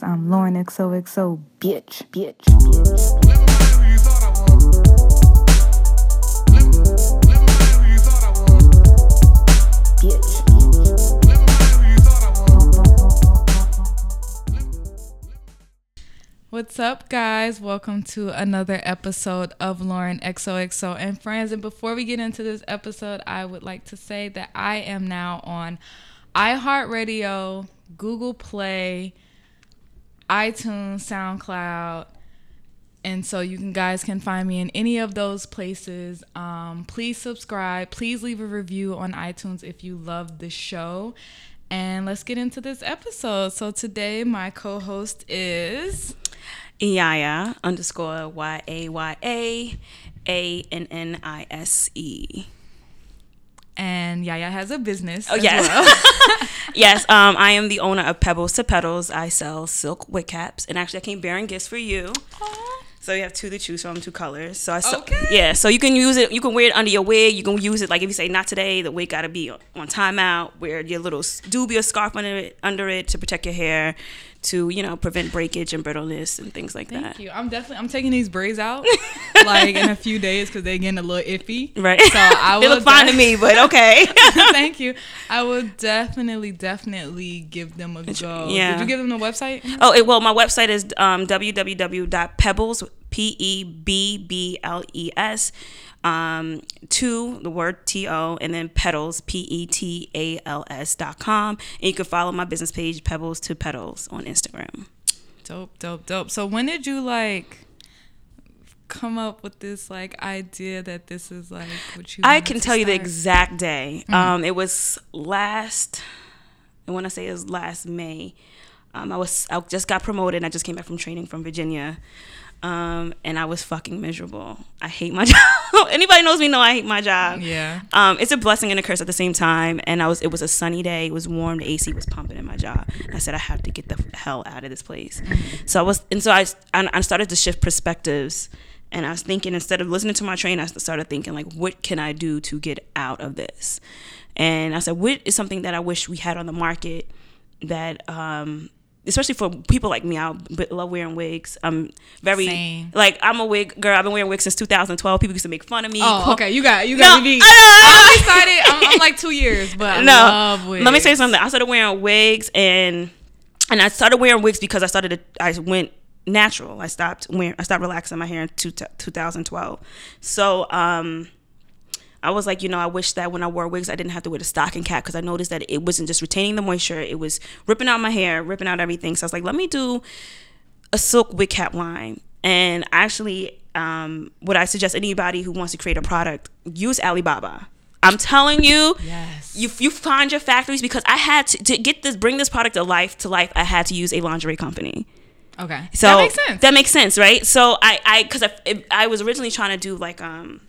I'm Lauren XOXO, bitch, bitch, bitch. Bitch. What's up, guys? Welcome to another episode of Lauren XOXO and Friends. And before we get into this episode, I would like to say that I am now on iHeartRadio, Google Play, iTunes, SoundCloud. And so you can guys can find me in any of those places. Um, please subscribe. Please leave a review on iTunes if you love the show. And let's get into this episode. So today my co-host is Iyaya underscore Y A Y A A N N I S E. and Yaya has a business. Oh yes, well. yes. Um, I am the owner of Pebbles to Petals. I sell silk wig caps, and actually, I came bearing gifts for you. So you have two to choose from, two colors. So I so, Okay. yeah. So you can use it. You can wear it under your wig. You can use it like if you say not today, the wig got to be on timeout. Wear your little doobie or scarf under it, under it to protect your hair, to you know prevent breakage and brittleness and things like that. Thank you. I'm definitely I'm taking these braids out like in a few days because they're getting a little iffy. Right. So I they will look fine to me, but okay. Thank you. I will definitely, definitely give them a go. yeah. Did you give them the website? Oh, it, well, my website is um, www.pebbles, P E B B L E S, um, to the word T O, and then petals, P E T A L S dot com. And you can follow my business page, Pebbles to Petals, on Instagram. Dope, dope, dope. So when did you like come up with this like idea that this is like what you? I can to tell you the exact day. Um, it was last, and when I say it was last May, um, I was I just got promoted. and I just came back from training from Virginia, um, and I was fucking miserable. I hate my job. Anybody knows me know I hate my job. Yeah. Um, it's a blessing and a curse at the same time. And I was, it was a sunny day. It was warm. The AC was pumping in my job. And I said, I have to get the hell out of this place. So I was, and so I, I I started to shift perspectives. And I was thinking, instead of listening to my train, I started thinking, like, what can I do to get out of this? And I said, what is something that I wish we had on the market that, um, especially for people like me, I love wearing wigs. I'm very Same. like I'm a wig girl. I've been wearing wigs since 2012. People used to make fun of me. Oh, call- okay. You got you No, got me. beat. I I'm excited. I'm, I'm like two years, but I no, love wigs. let me say something. I started wearing wigs and and I started wearing wigs because I started to, I went natural. I stopped wearing I stopped relaxing my hair in two, 2012. So um I was like, you know, I wish that when I wore wigs, I didn't have to wear the stocking cap because I noticed that it wasn't just retaining the moisture; it was ripping out my hair, ripping out everything. So I was like, let me do a silk wig cap line. And actually, um, would I suggest anybody who wants to create a product use Alibaba? I'm telling you, Yes. you you find your factories because I had to, to get this bring this product to life to life. I had to use a lingerie company. Okay. So that makes sense. That makes sense, right? So I I because I, I was originally trying to do like um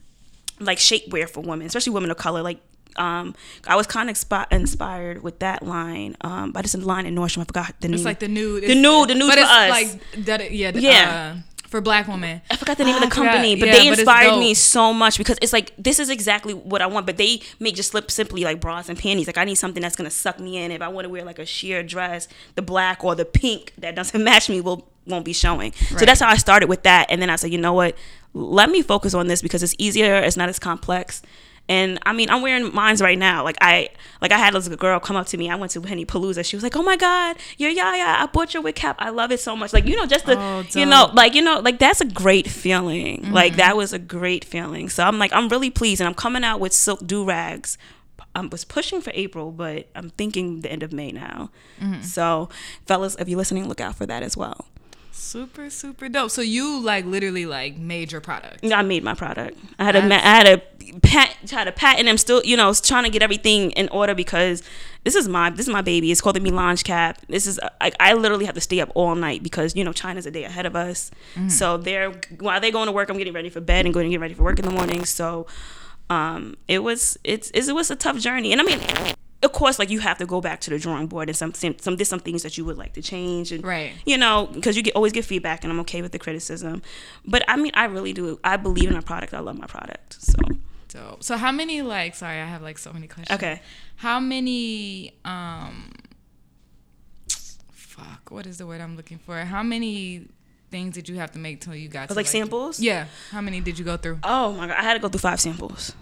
like shapewear for women, especially women of color. Like um I was kind of inspi- inspired with that line um by this line in Nordstrom. I forgot the name. it's like the nude. The nude, the nude but for it's us. like that. Yeah. the- Yeah. Uh, for black women. I forgot the name Ah, of the forgot. company, but Yeah, they inspired dope. me so much because it's like this is exactly what I want. But they make just slip simply like bras and panties. Like I need something that's gonna suck me in. If I want to wear like a sheer dress, the black or the pink that doesn't match me will won't be showing. So that's how I started with that. And then I said, you know what? Let me focus on this because it's easier. It's not as complex. And I mean, I'm wearing mines right now. Like I, like I had this girl come up to me. I went to Henny Palooza. She was like, "Oh my God, you're Yaya! I bought your wig cap. I love it so much." Like you know, just the, Oh, you know, like you know, like that's a great feeling. Like mm-hmm. that was a great feeling. So I'm like, I'm really pleased, and I'm coming out with silk do rags. I was pushing for April, but I'm thinking the end of May now. Mm-hmm. So, fellas, if you're listening, look out for that as well. Super, super dope. So you like literally like made your product. I made my product. I had a ma- I had a pat had a patent. I'm still you know trying to get everything in order because this is my this is my baby. It's called the Melange cap. This is like I literally have to stay up all night because you know China's a day ahead of us. So they're while they're going to work, I'm getting ready for bed and going to get ready for work in the morning. So um, it was it's it was a tough journey, and I mean. Of course, like you have to go back to the drawing board and some some, some there's some things that you would like to change and Right. you know because you get always get feedback and I'm okay with the criticism, but I mean I really do I believe in my product I love my product so Dope. So how many like sorry, I have like so many questions. Okay. How many um fuck. What is the word I'm looking for? How many things did you have to make till you got to like samples? Yeah. How many did you go through? Oh my god, I had to go through five samples.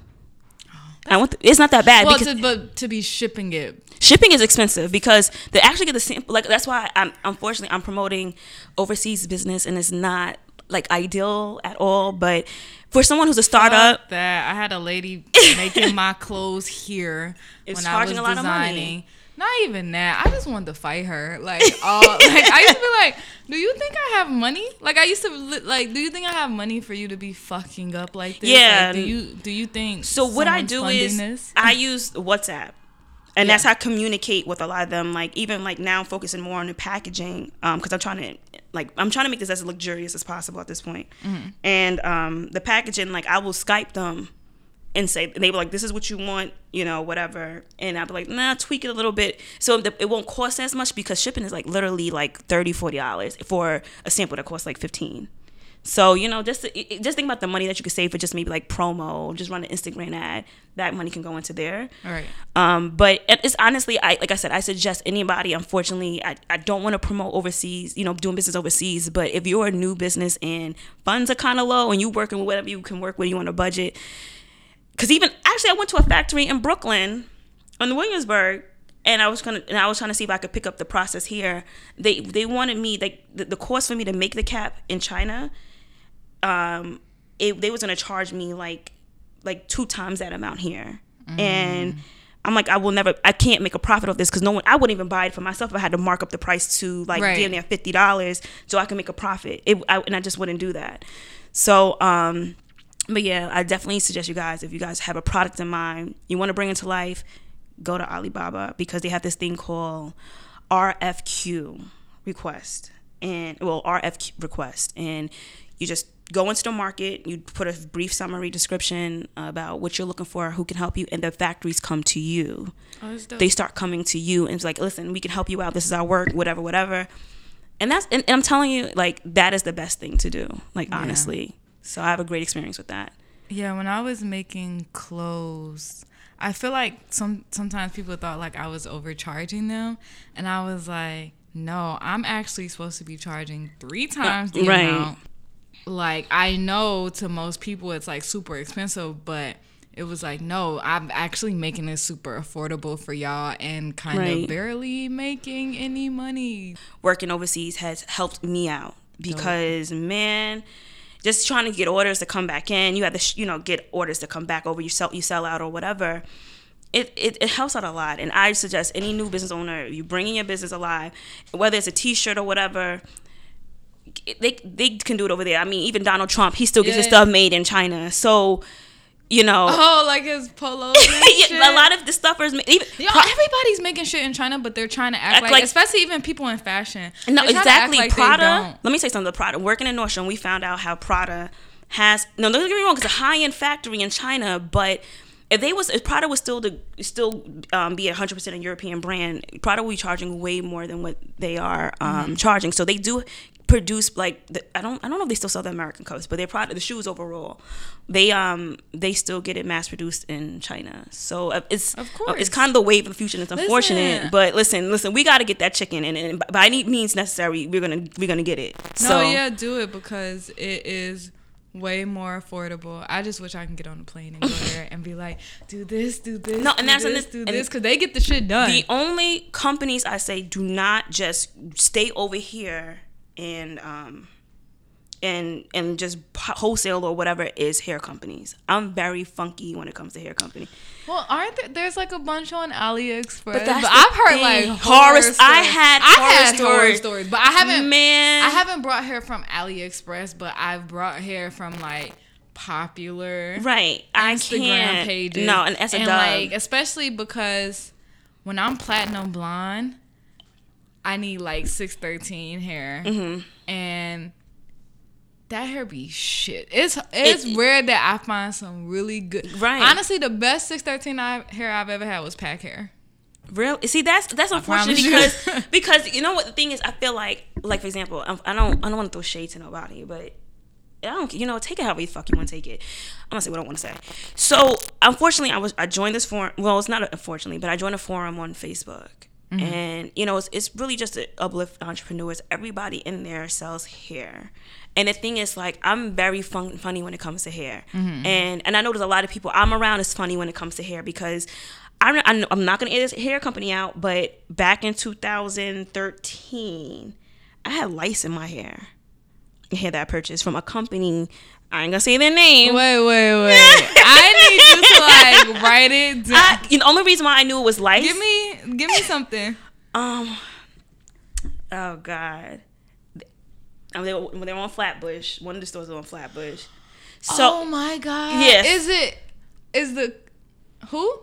I went. Th- it's not that bad Well, to, but to be shipping it. shipping is expensive because they actually get the sample. Like that's why I'm unfortunately I'm promoting overseas business and it's not like ideal at all. But for someone who's a startup, Fuck that I had a lady making my clothes here It's when I was charging a lot of money. designing. Not even that. I just wanted to fight her. Like, all like I used to be like, "Do you think I have money?" Like, I used to li- like, "Do you think I have money for you to be fucking up like this?" Yeah. Like, do you do you think? So what I do is this? I use WhatsApp. And Yeah. that's how I communicate with a lot of them. Like even like now I'm focusing more on the packaging because I'm trying to like I'm trying to make this as luxurious as possible at this point. Mm-hmm. And um, the packaging, like I will Skype them and say they were like, "This is what you want," you know, whatever. And I'd be like, "Nah, tweak it a little bit so the, it won't cost as much because shipping is like literally like 30 40 dollars for a sample that costs like 15 so you know, just it- just think about the money that you could save for just maybe like promo, just run an Instagram ad. That money can go into there. All right. Um, but it's honestly, I like I said, I suggest anybody. Unfortunately, I, I don't want to promote overseas, you know, doing business overseas. But if you're a new business and funds are kind of low and you working with whatever you can work with, you on a budget. Because even actually, I went to a factory in Brooklyn, on Williamsburg, and I was gonna and I was trying to see if I could pick up the process here. They they wanted me like the, the cost for me to make the cap in China. Um, it, they was gonna charge me like like two times that amount here, and I'm like, I will never, I can't make a profit off this because no one, I wouldn't even buy it for myself. if I had to mark up the price to like Right. damn near fifty dollars so I can make a profit. It, I, and I just wouldn't do that. So, um, but yeah, I definitely suggest you guys if you guys have a product in mind, you want to bring it to life, go to Alibaba because they have this thing called RFQ request. And well RF request. And you just go into the market you put a brief summary description about what you're looking for who can help you and the factories come to you. Oh, they start coming to you and it's like listen we can help you out. This is our work whatever whatever. And that's and, and i'm telling you like that is the best thing to do like honestly so i have a great experience with that Yeah, when I was making clothes, I feel like some sometimes people thought like I was overcharging them, and I was like, no, I'm actually supposed to be charging three uh, times the right. amount. Like I know to most people it's like super expensive, but it was like no, I'm actually making this super affordable for y'all and kind Right. of barely making any money. working overseas has helped me out because man just trying to get orders to come back in. You have to sh- you know get orders to come back over. You sell you sell out or whatever. It, it, it helps out a lot. And i suggest any new business owner you bringing your business alive whether it's a t-shirt or whatever they they can do it over there. I mean even donald trump he still gets his Yeah. stuff made in china. So you know Oh, like his polos. And yeah, a lot of the stuffers even Yo, everybody's making shit in China, but they're trying to act, Act like, like- especially even people in fashion. No, They're trying to act exactly. like Prada. Let me say something. The Prada. Working in Nordstrom, we found out how Prada has. No, don't get me wrong. It's a high end factory in China, but if they was, if Prada was still to still um, be a hundred percent a European brand, Prada will be charging way more than what they are um, Mm-hmm. charging. So they do produce like the, I don't I don't know if they still sell the American coats, but their product the shoes overall, they um they still get it mass produced in China. So uh, it's Of course. it's kind of the wave of the future. and It's unfortunate, Listen. but listen, listen, we got to get that chicken, and, and by any means necessary, we're gonna we're gonna get it. No, so yeah, do it because it is way more affordable. I just wish I can get on a plane and go there and be like, do this, do this, No, and do that's- and this, this- do this, because they get the shit done. the only companies I say do not just stay over here and um and and just wholesale or whatever is hair companies. I'm very funky when it comes to hair company. well, aren't there? There's like a bunch on AliExpress, but, the I've heard thing. like Horror- horror. I stories. had I horror had horror stories. stories, but I haven't. Man, I haven't brought hair from AliExpress, but I've brought hair from like popular right. I Instagram can't. pages. No, and that's a and dub. like especially because when I'm platinum blonde, I need like six thirteen hair, Mm-hmm. and that hair be shit. It's it's It- rare that I find some really good. Right. Honestly, the best six thirteen hair I've ever had was pack hair. Real see that's that's unfortunate promise you. because because you know what the thing is I feel like like for example I I don't I don't want to throw shade to nobody but I don't you know take it however the fuck you want to take it I'm gonna say what I want to say so unfortunately I was I joined this forum well it's not unfortunately but I joined a forum on Facebook mm-hmm. And you know, it's, it's really just to uplift entrepreneurs. Everybody in there sells hair, and the thing is, like, I'm very fun, funny when it comes to hair, and and I know there's a lot of people I'm around is funny when it comes to hair because I'm I'm, I'm not gonna air this hair company out, but back in 2013, I had lice in my hair. Hair that I purchased from a company. I ain't gonna say their name. Wait, wait, wait. I need you to like write it down. I, the only reason why I knew it was lice. give me, give me something. Um. Oh God. I mean, they were, when they were on Flatbush, one of the stores was on Flatbush. So oh my god. Yes. Is it? Is the who?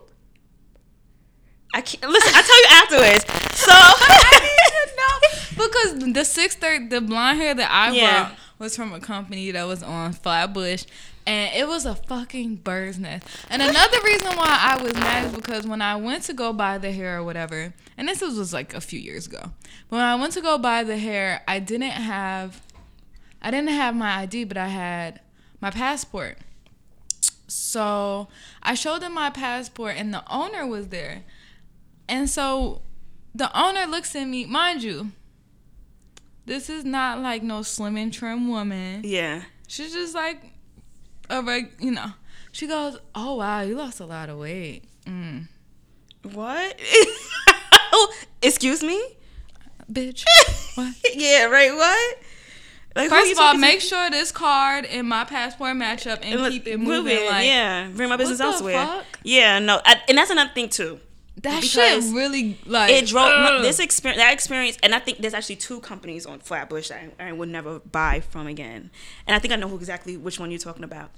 I can't listen. I'll tell you afterwards. So I need to know because the six thirty, the blonde hair that I Yeah. brought was from a company that was on Flatbush, and it was a fucking bird's nest. And another reason why I was mad is because when I went to go buy the hair or whatever, and this was, was like a few years ago, but when I went to go buy the hair, I didn't have, I didn't have my ID, but I had my passport. So I showed them my passport, and the owner was there. And so the owner looks at me, mind you, this is not like no slim and trim woman. yeah. She's just like a reg, you know. She goes, "Oh wow, you lost a lot of weight." Mm. What? Excuse me? Bitch. What? yeah. Right. What? Like, First of all, to? make sure this card and my passport match up and, keep it move moving. Like yeah, bring my business elsewhere. fuck? Yeah, no, I, and that's another thing too. that shit really like it drove ugh. this experience that experience and i think there's actually two companies on flatbush that I, I would never buy from again and i think i know who exactly which one you're talking about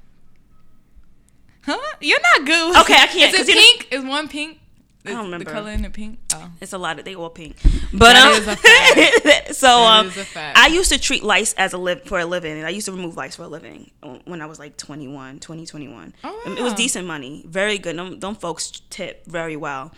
Huh? You're not good. Okay, I can't, Is it pink? Is one pink? I don't remember. The color in the pink. Oh. it's a lot of they all pink but That um, is a fact. so um is a fact. i used to treat lice as a live for a living and i used to remove lice for a living uh, when i was like 21 20 21 Oh, Um, it was decent money very good them, them folks tip very well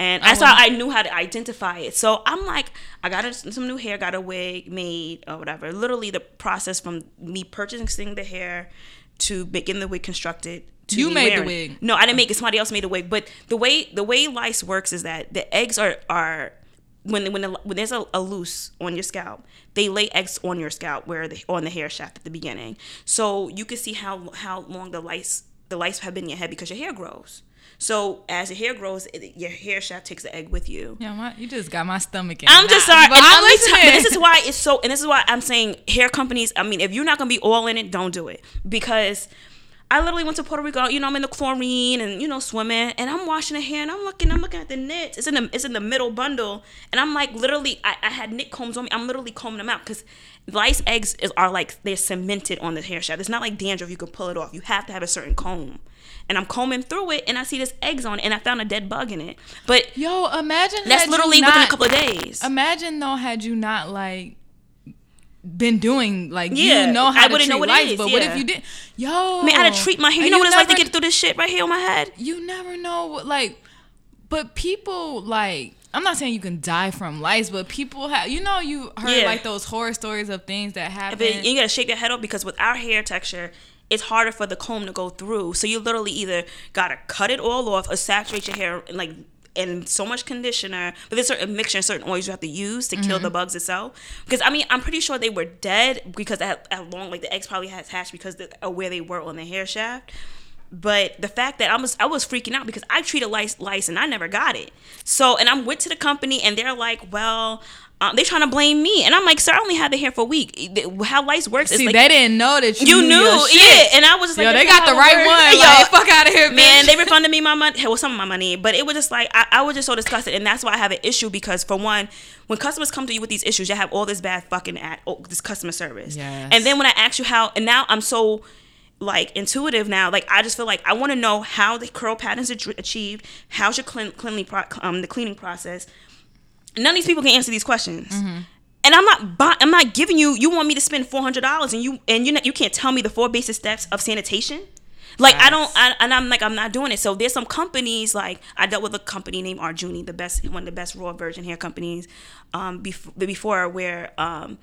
and I that's how I knew how to identify it. So I'm like, I got a, some new hair, got a wig made or whatever. Literally, the process from me purchasing the hair to making the wig constructed. To You made the wearing it. wig. No, I didn't make it. Somebody else made the wig. But the way the way lice works is that the eggs are are when when, the, when there's a, a loose on your scalp, they lay eggs on your scalp where the on the hair shaft at the beginning. So you can see how how long the lice the lice have been in your head because your hair grows. So as your hair grows, it, your hair shaft takes the egg with you. Yeah, my, you just got my stomach in. I'm just sorry. but I'm tell- listening. but this is why it's so, and this is why I'm saying hair companies. I mean, if you're not gonna be all in it, don't do it because. I literally went to Puerto Rico. You know, I'm in the chlorine and you know swimming, and I'm washing a hair, and I'm looking, I'm looking at the nits. It's in the, it's in the middle bundle, and I'm like, literally, I, I had nit combs on me. I'm literally combing them out because lice eggs is, are like they're cemented on the hair shaft. It's not like dandruff. You can pull it off. You have to have a certain comb, and I'm combing through it, and I see this eggs on it, and I found a dead bug in it. But Yo, imagine that's literally within a couple of days. Imagine though, had you not like been doing like Yeah, you know how I to wouldn't treat know what it lice, is, but what if you did? Yo, I mean, I had to treat my hair. You know what it's like to get through this shit right here on my head? You never know what like, but people like. I'm not saying you can die from lice, but people have. You know, you heard Yeah. like those horror stories of things that happen. But you gotta shake your head up because with our hair texture, it's harder for the comb to go through. So you literally either gotta cut it all off or saturate your hair and like in so much conditioner. But there's certain mixture and certain oils you have to use to kill the mm-hmm. bugs itself. Because I mean, I'm pretty sure they were dead because at, at long like the eggs probably had hatched because the, of where they were on the hair shaft. But the fact that I was I was freaking out because I treated lice lice and I never got it. So and I went to the company and they're like, well. Um, they trying to blame me, and I'm like, sir, I only had the hair for a week. How lice works See, like they didn't know that you, you knew, knew, your shit. yeah. And I was just like, Yo, they got the not how it right works. one. Yo, Like, fuck out of here, man. bitch. They refunded me my money, well, some of my money, but it was just like I, I was just so disgusted, and that's why I have an issue because for one, when customers come to you with these issues, you have all this bad fucking at oh, this customer service, Yes. and then when I ask you how, and now I'm so like intuitive now, like I just feel like I want to know how the curl patterns are achieved, how's your clean, cleanly pro- um the cleaning process. None of these people can answer these questions. Mm-hmm. And I'm not buy- I'm not giving you you want me to spend four hundred dollars and you and you you can't tell me the four basic steps of sanitation. Like I don't I, and I'm like I'm not doing it. So there's some companies like I dealt with a company named Arjuni, the best one of the best raw virgin hair companies um before before where um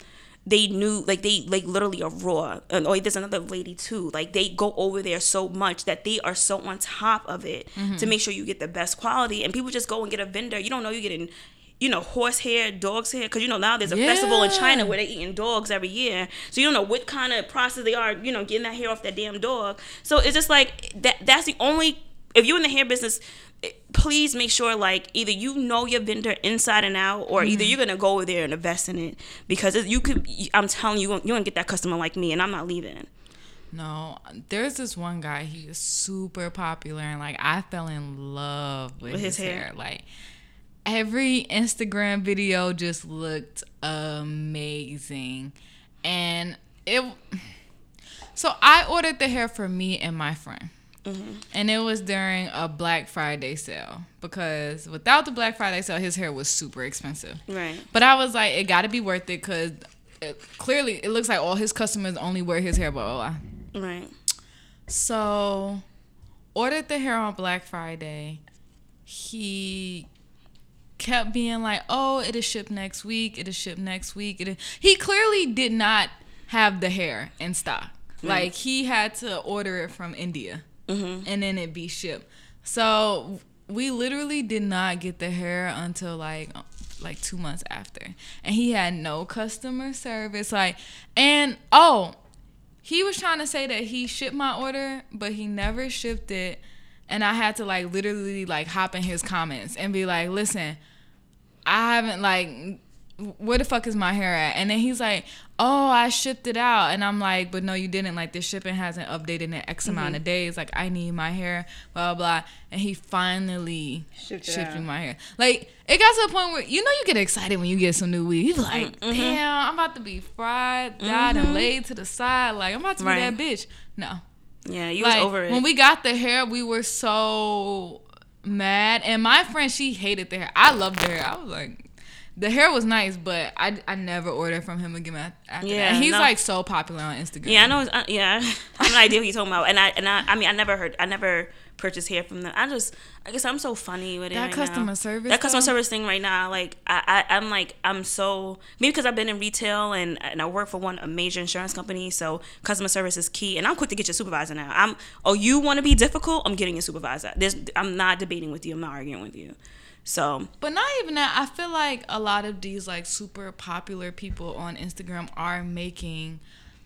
they knew like they like literally a raw and oh there's another lady too like they go over there so much that they are so on top of it Mm-hmm. to make sure you get the best quality and people just go and get a vendor you don't know you're getting you know, horse hair, dog's hair, because you know now there's a festival in China where they're eating dogs every year, so you don't know what kind of process they are, you know, getting that hair off that damn dog. So it's just like that. That's the only. If you're in the hair business, eh, please make sure like either you know your vendor inside and out, or either Mm-hmm. you're gonna go over there and invest in it because you could. I'm telling you, you're gonna get that customer like me, and I'm not leaving. No, there's this one guy. He is super popular, and like I fell in love with, With his, his hair. hair. Like every Instagram video just looked amazing, and it. So I ordered the hair for me and my friend. Mm-hmm. And it was during a Black Friday sale because without the Black Friday sale, his hair was super expensive. Right. But I was like, it got to be worth it because clearly it looks like all his customers only wear his hair, blah, blah, blah. Right. So, ordered the hair on Black Friday. He kept being like, "Oh, it is shipped next week. It is shipped next week." It is. He clearly did not have the hair in stock. Mm. Like he had to order it from India, mm-hmm. and then it be shipped. So we literally did not get the hair until like like two months after, and he had no customer service. Like, and oh, he was trying to say that he shipped my order, but he never shipped it. And I had to like literally like hop in his comments and be like, listen, I haven't like where the fuck is my hair at? And then he's like, Oh, I shipped it out. And I'm like, but no, you didn't. Like the shipping hasn't updated in X amount of days. Like I need my hair, blah blah blah. And he finally Shipped shipped me my hair. Like it got to a point where you know you get excited when you get some new weed. You be like, Mm-hmm. damn, I'm about to be fried, dyed, and laid to the side. Like I'm about to be that bitch. No. Yeah, you Like was over it. when we got the hair, we were so mad. And my friend, she hated the hair. I loved the hair. I was like, the hair was nice, but I, I never ordered from him again after Yeah, that. He's no. like so popular on Instagram. yeah, I know. Uh, yeah, I have an idea what you're talking about, and I and I, I mean, I never heard, I never purchased hair from them. I just, I guess I'm so funny with it. That right customer now. service, that customer service thing right now. Like, I, I, I'm like, I'm so maybe because I've been in retail and and I work for one a major insurance company, so customer service is key. And I'm quick to get your supervisor now. I'm, oh, you want to be difficult? I'm getting your supervisor. There's, I'm not debating with you. I'm not arguing with you. So But not even that. I feel like a lot of these like super popular people on Instagram are making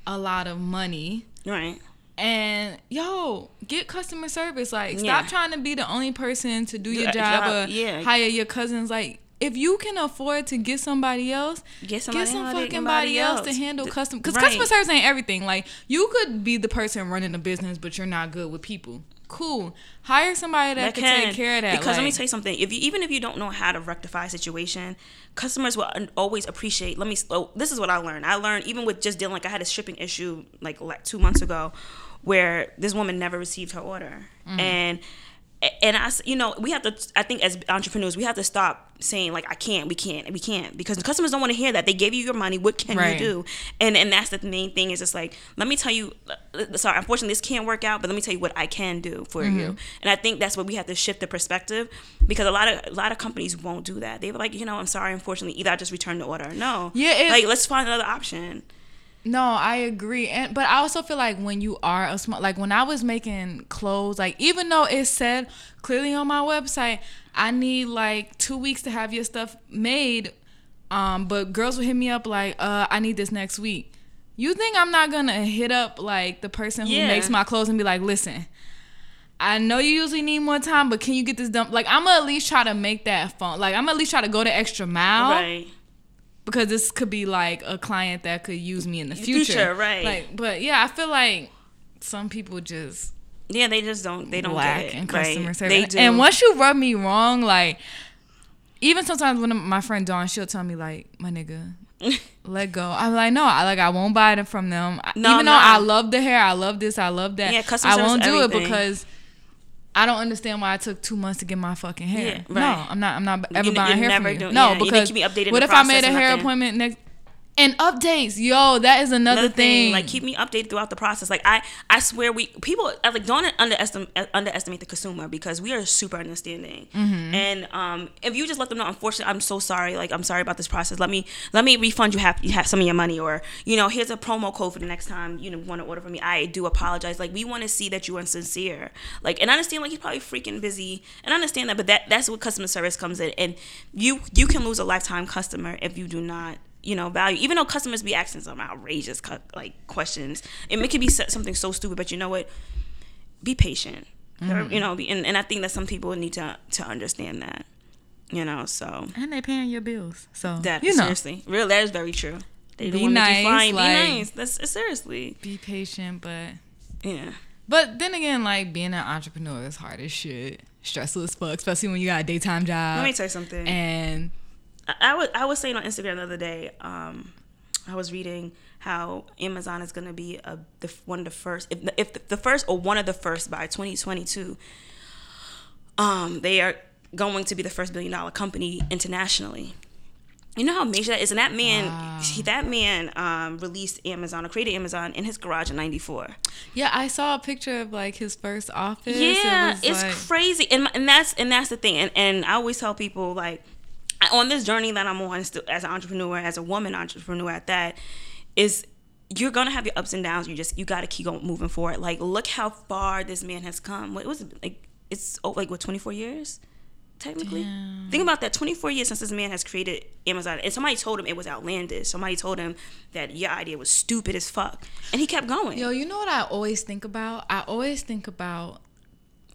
a lot of money. right. And yo, get customer service. Like, stop trying to be the only person to do Do your job, job, or yeah. hire your cousins. Like, if you can afford to get somebody else, Get somebody get some else, fucking body else to handle Th- custom. Because right. customer service ain't everything. Like, you could be the person running the business, but you're not good with people. Cool. Hire somebody that, can, take care of that. Because let me tell you something. If you even if you don't know how to rectify a situation, customers will always appreciate. Let me. Oh, this is what I learned. I learned even with just dealing. Like I had a shipping issue like like two months ago, where this woman never received her order, Mm. and and I, you know, we have to. I think as entrepreneurs, we have to stop saying like I can't, we can't, we can't, because the customers don't want to hear that. They gave you your money. What can Right. you do? And and that's the main thing is just like let me tell you. Sorry, unfortunately, this can't work out, but let me tell you what I can do for Mm-hmm. you. And I think that's what we have to shift the perspective because a lot of a lot of companies won't do that. They were like, you know, I'm sorry, unfortunately, either I just return the order. No, Yeah, it- like let's find another option. No, I agree. And but I also feel like when you are a small like when I was making clothes, like even though it said clearly on my website, I need like two weeks to have your stuff made. Um, but girls would hit me up like, uh, I need this next week. You think I'm not gonna hit up like the person who Yeah. makes my clothes and be like, listen, I know you usually need more time, but can you get this done? Like I'm gonna at least try to make that fun. Like I'm gonna at least try to go the extra mile Right. Because this could be like a client that could use me in the future. Future, right. Like, but yeah, I feel like some people just Yeah, they just don't. They don't lack get it. in customer right. service. They do. And once you rub me wrong, like even sometimes when my friend Dawn, she'll tell me like, "My nigga, let go." I'm like, "No, I like I won't buy it from them." No, even though no. I love the hair, I love this, I love that. Yeah, customer I won't do it because. I don't understand why it took two months to get my fucking hair. Yeah, No. I'm not. I'm not ever You- buying you hair from you. do- no, yeah, you because keep me updated what if I made a hair nothing. appointment next? And updates, yo, that is another, another thing. thing. Like keep me updated throughout the process. Like I, I swear we people like don't underestimate underestimate the consumer because we are super understanding. Mm-hmm. And um, if you just let them know, unfortunately, I'm so sorry. Like I'm sorry about this process. Let me let me refund you have you have some of your money, or you know, here's a promo code for the next time you know want to order from me. I do apologize. Like we want to see that you are sincere. Like and I understand like he's probably freaking busy, and I understand that, but that that's what customer service comes in, and you you can lose a lifetime customer if you do not you know value. Even though customers be asking some outrageous like questions and it could be something so stupid but you know what? Be patient. Mm-hmm. you know be, and, and i think that some people need to to understand that you know so. And they paying your bills so that you know. seriously. Real that is very true. They be nice fine, like, be nice. That's seriously. be patient but yeah. But then again like being an entrepreneur is hard as shit. Stressful as fuck especially when you got a daytime job. Let me tell you something. And I was I was saying on Instagram the other day. Um, I was reading how Amazon is going to be a the, one of the first, if if the, the first or one of the first by 2022. Um, they are going to be the first billion dollar company internationally. You know how major that is, and that man, wow. he, that man um, released Amazon or created Amazon in his garage in '94. Yeah, I saw a picture of like his first office. Yeah, it it's like... crazy, and and that's and that's the thing, and and I always tell people like on this journey that I'm on as an entrepreneur, as a woman entrepreneur at that, is you're gonna have your ups and downs. You just you gotta keep on moving forward. Like look how far this man has come. What it was it like? It's oh, like what 24 years, technically. Damn. Think about that. 24 years since this man has created Amazon, and somebody told him it was outlandish. Somebody told him that your idea was stupid as fuck, and he kept going. Yo, you know what I always think about? I always think about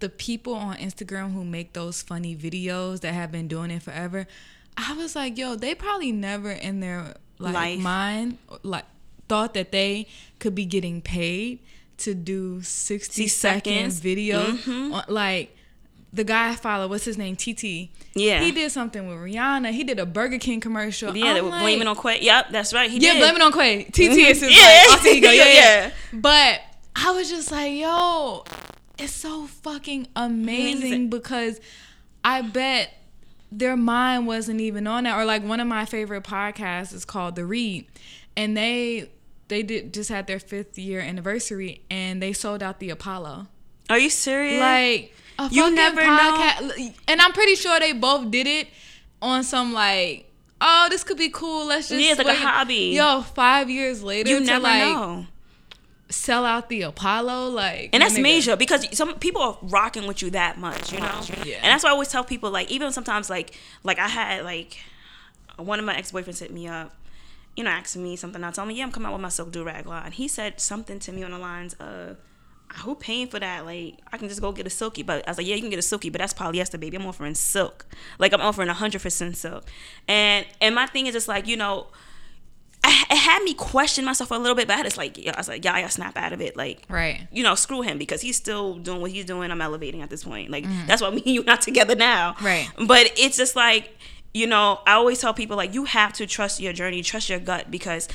the people on Instagram who make those funny videos that have been doing it forever. I was like, yo, they probably never in their like Life. mind like thought that they could be getting paid to do sixty 60 second video mm-hmm. on, like the guy I follow, what's his name? TT. Yeah. He did something with Rihanna. He did a Burger King commercial. Yeah, I'm they were like, blaming on Quay. Yep, that's right. He yeah, did. blaming on Quay. TT mm-hmm. is his yeah. like, ego. Yeah, yeah, yeah. But I was just like, yo, it's so fucking amazing, amazing. because I bet their mind wasn't even on that. Or like one of my favorite podcasts is called The Read, and they they did just had their fifth year anniversary, and they sold out the Apollo. Are you serious? Like you never podcast, know. And I'm pretty sure they both did it on some like. Oh, this could be cool. Let's just yeah, it's like a hobby. Yo, five years later, you never like, know sell out the Apollo, like, and that's nigga. major because some people are rocking with you that much, you know. Yeah. And that's why I always tell people, like, even sometimes, like, like I had like one of my ex boyfriends hit me up, you know, asking me something. I told me, yeah, I'm coming out with my silk do rag line. He said something to me on the lines of. Who paying for that? Like, I can just go get a silky. But I was like, yeah, you can get a silky, but that's polyester, baby. I'm offering silk. Like, I'm offering 100% silk. And and my thing is just like, you know, I, it had me question myself a little bit, but I just like, I was like, yeah, I gotta snap out of it. Like, right. You know, screw him because he's still doing what he's doing. I'm elevating at this point. Like, mm. that's why me and you not together now. Right. But it's just like, you know, I always tell people like, you have to trust your journey, trust your gut because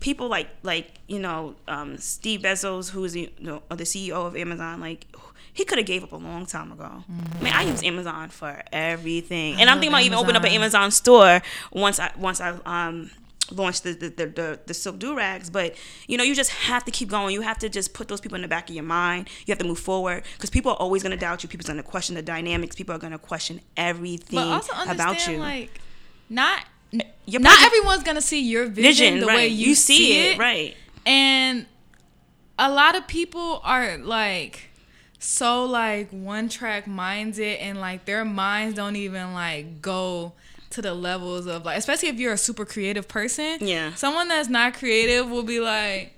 people like, like, you know, um, Steve Bezos, who is the, you know, the CEO of Amazon, like, he could have gave up a long time ago. Mm-hmm. I mean, I use Amazon for everything, and I'm thinking about even opening up an Amazon store once I once I um launch the the, the, the, the silk do rags but you know you just have to keep going. You have to just put those people in the back of your mind. You have to move forward because people are always going to doubt you. People's going to question the dynamics. People are going to question everything but also about you. like not your not everyone's going to see your vision, vision the right. way you, you see, see it, it. right. And a lot of people are like so like one track minded and like their minds don't even like go to the levels of like, especially if you're a super creative person. Yeah. Someone that's not creative will be like,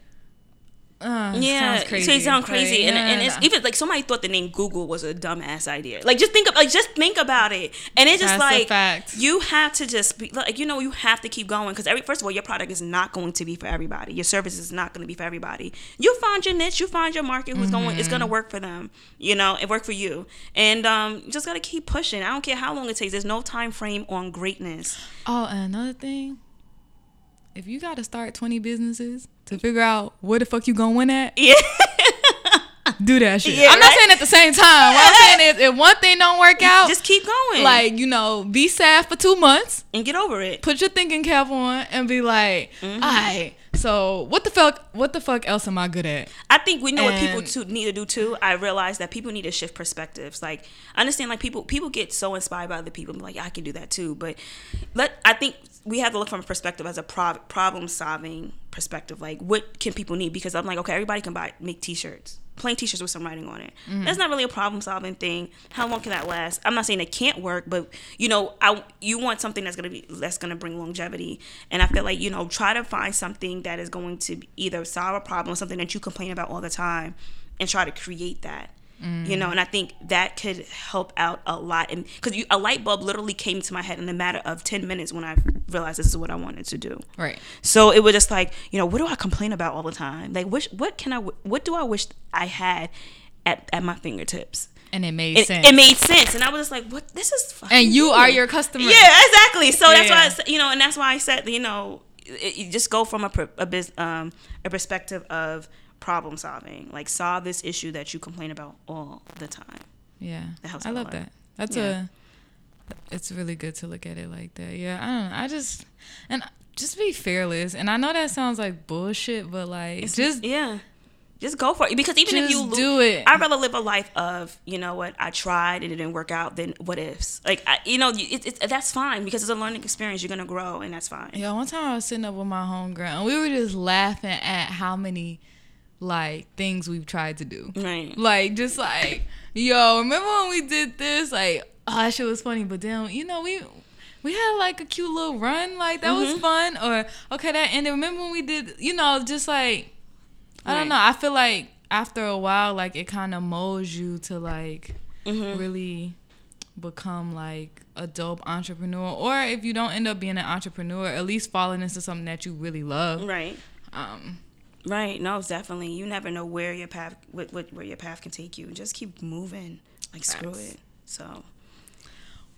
uh, yeah, crazy. it sounds crazy, and, and it's even like somebody thought the name Google was a dumbass idea. Like just think of like just think about it, and it's just That's like you have to just be like you know you have to keep going because every first of all your product is not going to be for everybody. Your service is not going to be for everybody. You find your niche, you find your market who's mm-hmm. going it's going to work for them. You know, it work for you, and um, you just got to keep pushing. I don't care how long it takes. There's no time frame on greatness. Oh, and another thing, if you got to start 20 businesses to figure out where the fuck you gonna win at. Yeah. do that shit. Yeah, I'm not right? saying at the same time. What I'm saying is, if one thing don't work out, Just keep going. like you know, be sad for two months, and get over it. put your thinking cap on, and be like, Mm-hmm. all right. So what the fuck? What the fuck else am I good at? I think we know what people And- to, need to do too. I realize that people need to shift perspectives. Like, I understand like people people get so inspired by other people, and be like I can do that too. But let I think we have to look from a perspective as a pro- problem solving perspective. Like, what can people need? Because I'm like, okay, everybody can buy make t-shirts, plain t-shirts with some writing on it. Mm-hmm. That's not really a problem solving thing. How long can that last? I'm not saying it can't work, but you know, I you want something that's gonna be that's gonna bring longevity. And I feel like you know, try to find something that is going to either solve a problem, something that you complain about all the time, and try to create that. You know, and I think that could help out a lot. And because a light bulb literally came to my head in a matter of ten minutes when I realized this is what I wanted to do. Right. So it was just like, you know, what do I complain about all the time? Like, wish, what can I, what do I wish I had at, at my fingertips? And it made It, sense. it made sense, and I was just like, "What? This is." Fucking and you good. are your customer. Yeah, exactly. So that's why, I you know, and that's why I said, you know, it, you just go from a a, um, a perspective of problem solving, like solve this issue that you complain about all the time. Yeah, That helps I love that. That's Yeah. a. It's really good to look at it like that. Yeah, I don't. know. I just and just be fearless. And I know that sounds like bullshit, but like it's, just yeah. Just go for it because even if you do it. I'd rather live a life of you know what I tried and it didn't work out than what ifs. Like I, you know, it, it, that's fine because it's a learning experience. You're gonna grow and that's fine. Yeah, one time I was sitting up with my homegirl and we were just laughing at how many like things we've tried to do. Right. Like just like, yo, remember when we did this? Like, oh that shit was funny, but then you know, we we had like a cute little run, like that Mm-hmm. was fun. Or okay, that ended. Remember when we did you know, just like I don't know. I feel like after a while, like it kinda molds you to like Mm-hmm. really become like a dope entrepreneur or if you don't end up being an entrepreneur at least falling into something that you really love Right. um Right. No, definitely. You never know where your path, what, what, where your path can take you. Just keep moving. Like screw it. So.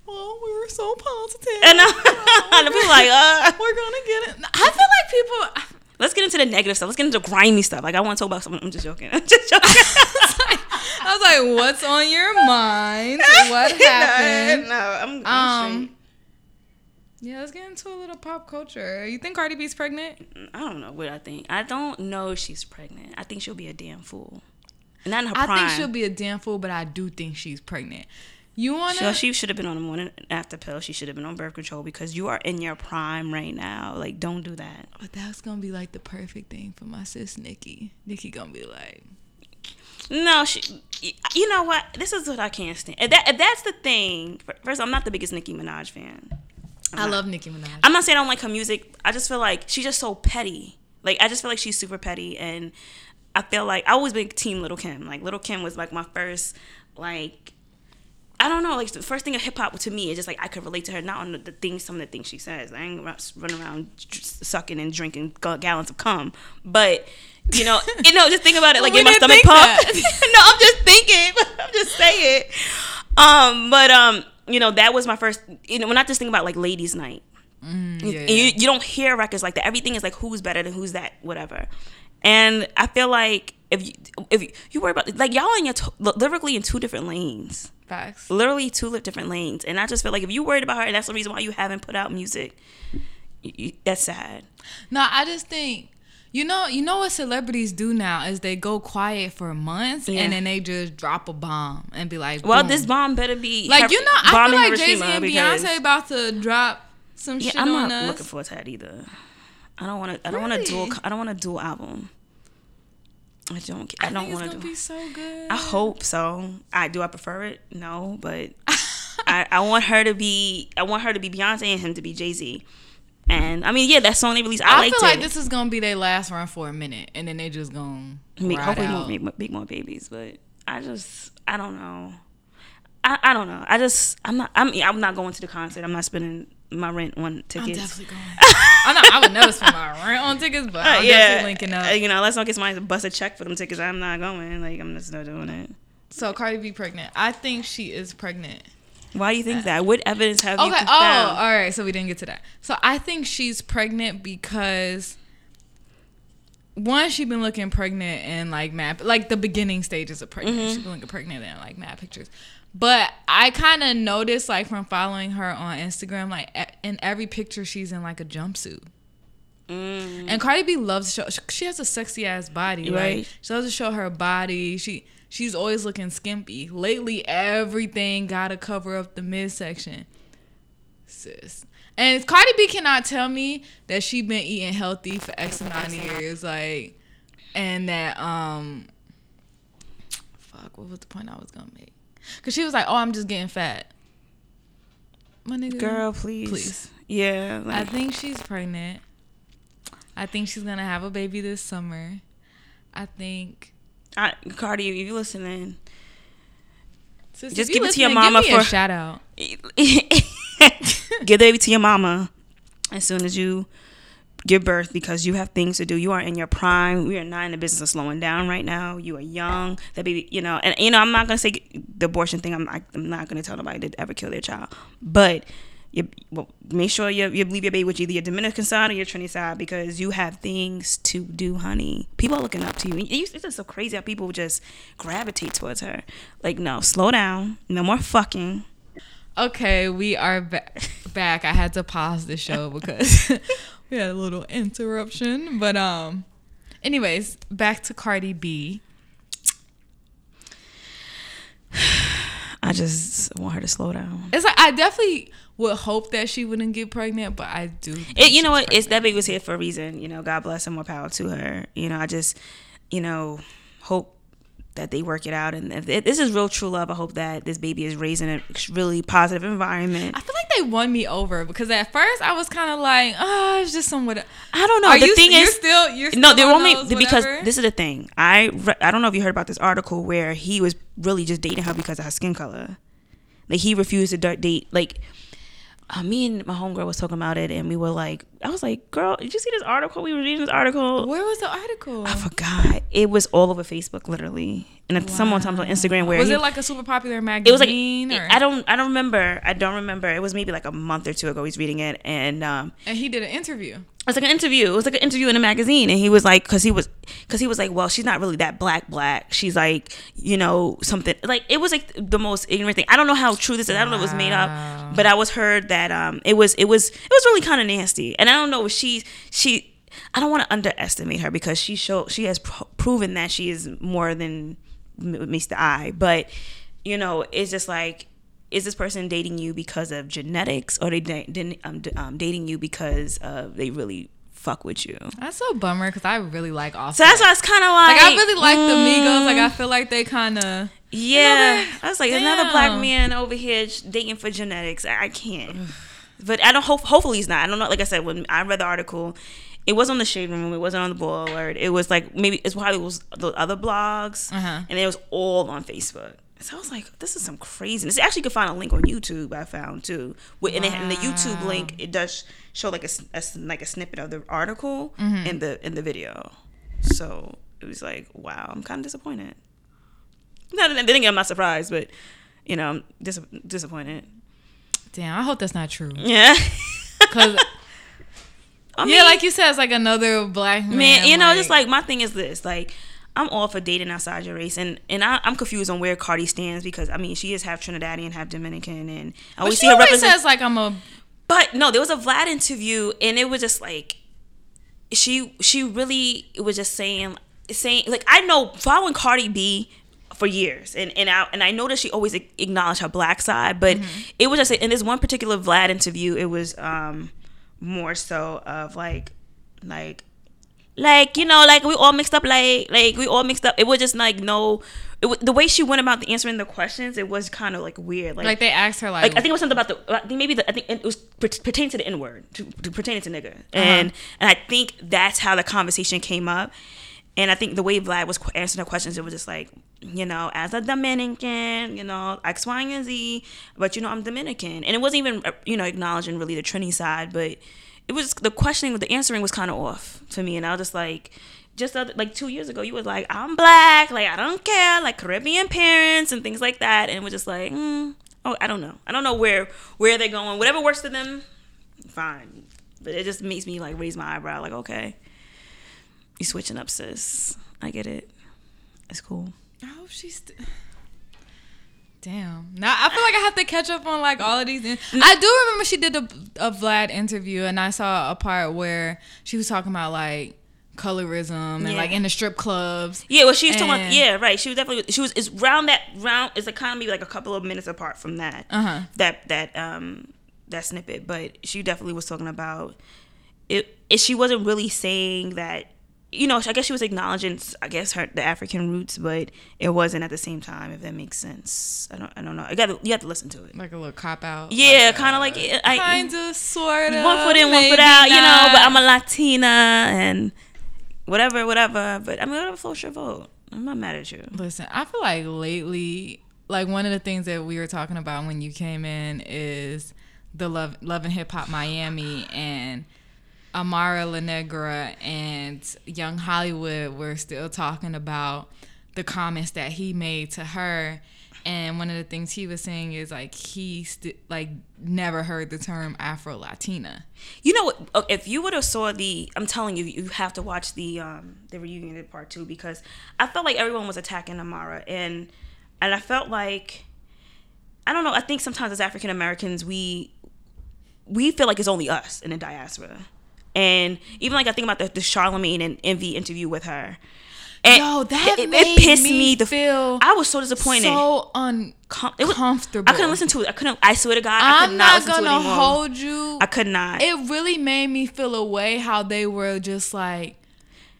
well we were so positive And I, be like, uh, we're gonna get it i feel like people let's get into the negative stuff. Let's get into the grimy stuff. Like I want to talk about something. I'm just joking. I'm just joking. i was like what's on your mind what happened no, I'm, I'm um yeah let's get into a little pop culture you think cardi b's pregnant. I don't know what I think. I don't know if she's pregnant. I think she'll be a damn fool. Not in her i prime. think she'll be a damn fool but i do think she's pregnant you wanna So she should have been on the morning after pill. She should have been on birth control because you are in your prime right now. Like, don't do that. But that's gonna be like the perfect thing for my sis Nicki. Nicki gonna be like, No, she. You know what? This is what I can't stand. And that, and that's the thing. First, I'm not the biggest Nicki Minaj fan. I love Nicki Minaj. I'm not saying I don't like her music. I just feel like she's just so petty. Like I just feel like she's super petty, and I feel like I always been team Lil' Kim. Like Lil' Kim was like my first like. I don't know, like the first thing of hip hop to me is just like I could relate to her, not on the, the things, some of the things she says. I ain't running around sucking and drinking gallons of cum, but you know, you know, just think about it, like get my stomach pumped. no, I'm just thinking, I'm just saying. Um, but um, you know, that was my first. You know, when I just think about like ladies' night, mm, yeah, and yeah. you, you don't hear records like that. Everything is like who's better than who's that, whatever. And I feel like if you if you, you worry about like y'all in your t- lyrically in two different lanes, Facts. literally two different lanes. And I just feel like if you worried about her, and that's the reason why you haven't put out music, you, you, that's sad. No, I just think you know, you know what celebrities do now is they go quiet for months Yeah. and then they just drop a bomb and be like, Well, boom. this bomb better be like Hir- you know, I feel like Jay Z and Beyonce about to drop some Yeah, shit I'm on not us. looking forward to that either. I don't want to. I don't want to dual. I don't want a dual album. I don't. I, I don't want to. be so good. I hope so. I do. I prefer it. No, but I, I want her to be. I want her to be Beyonce and him to be Jay Z. And I mean, yeah, that song they released. I, I, liked feel it. like this is gonna be their last run for a minute, and then they just gonna Make, hopefully more, out. make, make more babies, but I just I don't know. I, I don't know. I just I'm not I'm I'm not going to the concert. I'm not spending my rent on I'm tickets. definitely going. I'm not. I would never spend my rent on tickets, but I'm definitely linking up. Uh, You know, unless I get somebody to bust a check for them tickets, I'm not going. Like I'm just not doing it. So Cardi B pregnant. I think she is pregnant. Why do you think uh, that? What evidence have you Okay. Oh, found? all right. So we didn't get to that. So I think she's pregnant because one, she been looking pregnant and like mad, like the beginning stages of pregnant. Mm-hmm. She's been looking pregnant and like mad pictures. But I kind of noticed like from following her on Instagram, like in every picture she's in like a jumpsuit. Mm. And Cardi B loves to show. She has a sexy ass body, right? Right. She loves to show her body. She she's always looking skimpy. Lately, everything gotta cover up the midsection, sis. And Cardi B cannot tell me that she been eating healthy for X amount of years, like, and that um, fuck, what was the point I was gonna make? Cause she was like, "Oh, I'm just getting fat." My nigga, Girl, please. Please. Yeah. I think she's pregnant. I think she's gonna have a baby this summer. I think. I, Cardi, if you listening, Sis, Just you give it to your mama me a shout out. give the baby to your mama as soon as you give birth because you have things to do. You are in your prime. We are not in the business of slowing down right now. You are young. That baby, you know, and you know, I'm not gonna say the abortion thing. I'm I, I'm not gonna tell nobody to ever kill their child, but. You, well, make sure you, you leave your baby with either your Dominican side or your Trinity side because you have things to do, honey. People are looking up to you. It's just so crazy how people just gravitate towards her. Like, no, slow down. No more fucking. Okay, we are ba- back. I had to pause the show because we had a little interruption. But um, anyways, back to Cardi B. I just want her to slow down. It's like I definitely would hope that she wouldn't get pregnant, but I do. think It, you know what? It's that baby was here for a reason. You know, God bless and more power to her. You know, I just, you know, hope that they work it out. And if, if this is real true love, I hope that this baby is raised in a really positive environment. I feel like they won me over because at first I was kind of like, oh, it's just somewhat. I don't know. Are the you thing you're is, still you're still no, they on only those because this is the thing. I re- I don't know if you heard about this article where he was really just dating her because of her skin color. Like he refused to date. Like uh, me and my homegirl was talking about it, and we were like, I was like, girl, did you see this article? We were reading this article. Where was the article? I forgot. It was all over Facebook, literally, and then someone times on Instagram where was he- it like a super popular magazine? it was like or, I don't I don't remember. I don't remember. It was maybe like a month or two ago. He's reading it, and um, and he did an interview. It was like an interview. It was like an interview in a magazine, and he was like, because he was, because he was like, well, she's not really that black black. She's like, you know, something like it was like the most ignorant thing. I don't know how true this is. I don't know if it was made up, but I was heard that um, it was it was it was really kind of nasty, and I don't know if she she. I don't want to underestimate her because she show she has pro- proven that she is more than meets the eye, but you know, it's just like is this person dating you because of genetics or they din- um, d- um, dating you because they really fuck with you That's so bummer because I really like Offset. so that's why it's kind of like like I really like the Migos. mm, Like I feel like they kind of. yeah Another- i was like another black man over here dating for genetics i, I can't but i don't hope hopefully he's not i don't know like i said when i read the article it wasn't on the shade room it wasn't on the Baller Alert it was like maybe it's probably was the other blogs Uh-huh. and it was all on facebook so I was like, "This is some craziness." Actually, you can find a link on YouTube. I found too, With- and in the YouTube link, it does show like a, a like a snippet of the article Mm-hmm. in the in the video. So it was like, wow, I'm kind of disappointed. Not then again, I'm not surprised, but you know, I'm dis- disappointed. Damn, I hope that's not true. Yeah, Cause I yeah, like you said, it's like another black man. man, you know, just like my thing is this, like. I'm all for dating outside your race, and and I, I'm confused on where Cardi stands because I mean she is half Trinidadian, half Dominican, and I always she see her represent. says like I'm a. But no, there was a Vlad interview, and it was just like she she really was just saying saying like I know following Cardi B for years, and and I and I know that she always acknowledged her black side, but it was just in this one particular Vlad interview, it was um more so of like like like you know like we all mixed up like like we all mixed up it was just like no was, the way she went about the answering the questions it was kind of like weird Like they asked her like, like I think it was something about the. I think maybe the. I think it was pertaining to the N word, to, to pertaining to nigger and and I think that's how the conversation came up. And I think the way Vlad was answering the questions, it was just like, you know, as a Dominican, you know, X, Y, and Z, but you know, I'm Dominican, and it wasn't even, uh, you know, acknowledging really the Trini side, but it was the questioning, with the answering was kind of off to me, and I was just like, just other, like two years ago, you was like, I'm black, like I don't care, like Caribbean parents and things like that, and was just like, mm, oh, I don't know, I don't know where where they're going, whatever works for them, fine, but it just makes me like raise my eyebrow, like okay. You switching up, sis. I get it. It's cool. I hope she's. St- Damn. Now I feel like I have to catch up on like all of these. In- I do remember she did a, a Vlad interview, and I saw a part where she was talking about like colorism and Yeah. like in the strip clubs. Yeah, well, she was talking about. Yeah, right. She was definitely. She was. It's round that round. It's like kind of maybe like a couple of minutes apart from that. Uh-huh. That that um that snippet, but she definitely was talking about it. it she wasn't really saying that. You know, I guess she was acknowledging, I guess, her the African roots, but it wasn't at the same time. If that makes sense, I don't, I don't know. I got, you have to listen to it. Like a little cop out. Yeah, kind of like I, Kind of, sort of. one foot in, one foot out, you know. But. I'm a Latina and whatever, whatever. But I mean, whatever floats your vote. I'm not mad at you. Listen, I feel like lately, like one of the things that we were talking about when you came in is the love, love and hip hop Miami and Amara La Negra and Young Hollywood were still talking about the comments that he made to her. And one of the things he was saying is like he st- like never heard the term Afro Latina. You know, what? Oh, if you would have saw the, I'm telling you, you have to watch the um the reunion part two because I felt like everyone was attacking Amara and and I felt like I don't know. I think sometimes as African Americans we we feel like it's only us in the diaspora, and even like I think about the, the Charlemagne and Envy interview with her. And Yo, that it, it pissed me me. The feel I was so disappointed. So was- uncomfortable. I couldn't listen to it. I couldn't. I swear to God, I could I'm not, not gonna hold you. I could not. It really made me feel a way how they were just like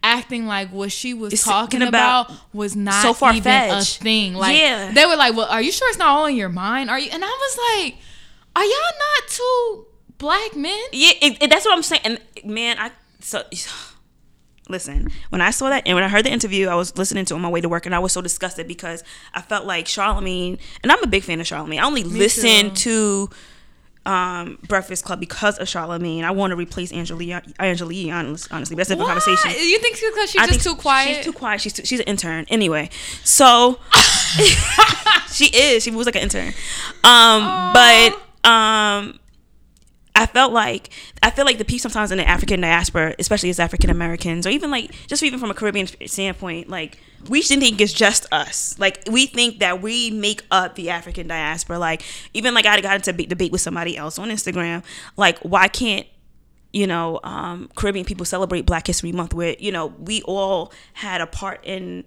acting like what she was It's talking about, about was not so even a far-fetched. thing. Like Yeah. they were like, "Well, are you sure it's not all in your mind? Are you?" And I was like, "Are y'all not two black men?" Yeah, it, it- that's what I'm saying. And man, I so listen when I saw that and when I heard the interview, I was listening to it on my way to work, and I was so disgusted because I felt like Charlemagne, and I'm a big fan of Charlemagne. I only listen to um Breakfast Club because of Charlemagne. I want to replace Angela Yee- Angela honestly, that's a different conversation. You think because she's I just too quiet? She's too quiet. She's too, she's an intern anyway. So she is. She moves like an intern. Um, but um, I felt like I feel like the people sometimes in the African diaspora, especially as African Americans, or even like just even from a Caribbean standpoint, like we shouldn't think it's just us. Like we think that we make up the African diaspora. Like even like I got into a debate with somebody else on Instagram. Like why can't you know, um, Caribbean people celebrate Black History Month, where you know we all had a part in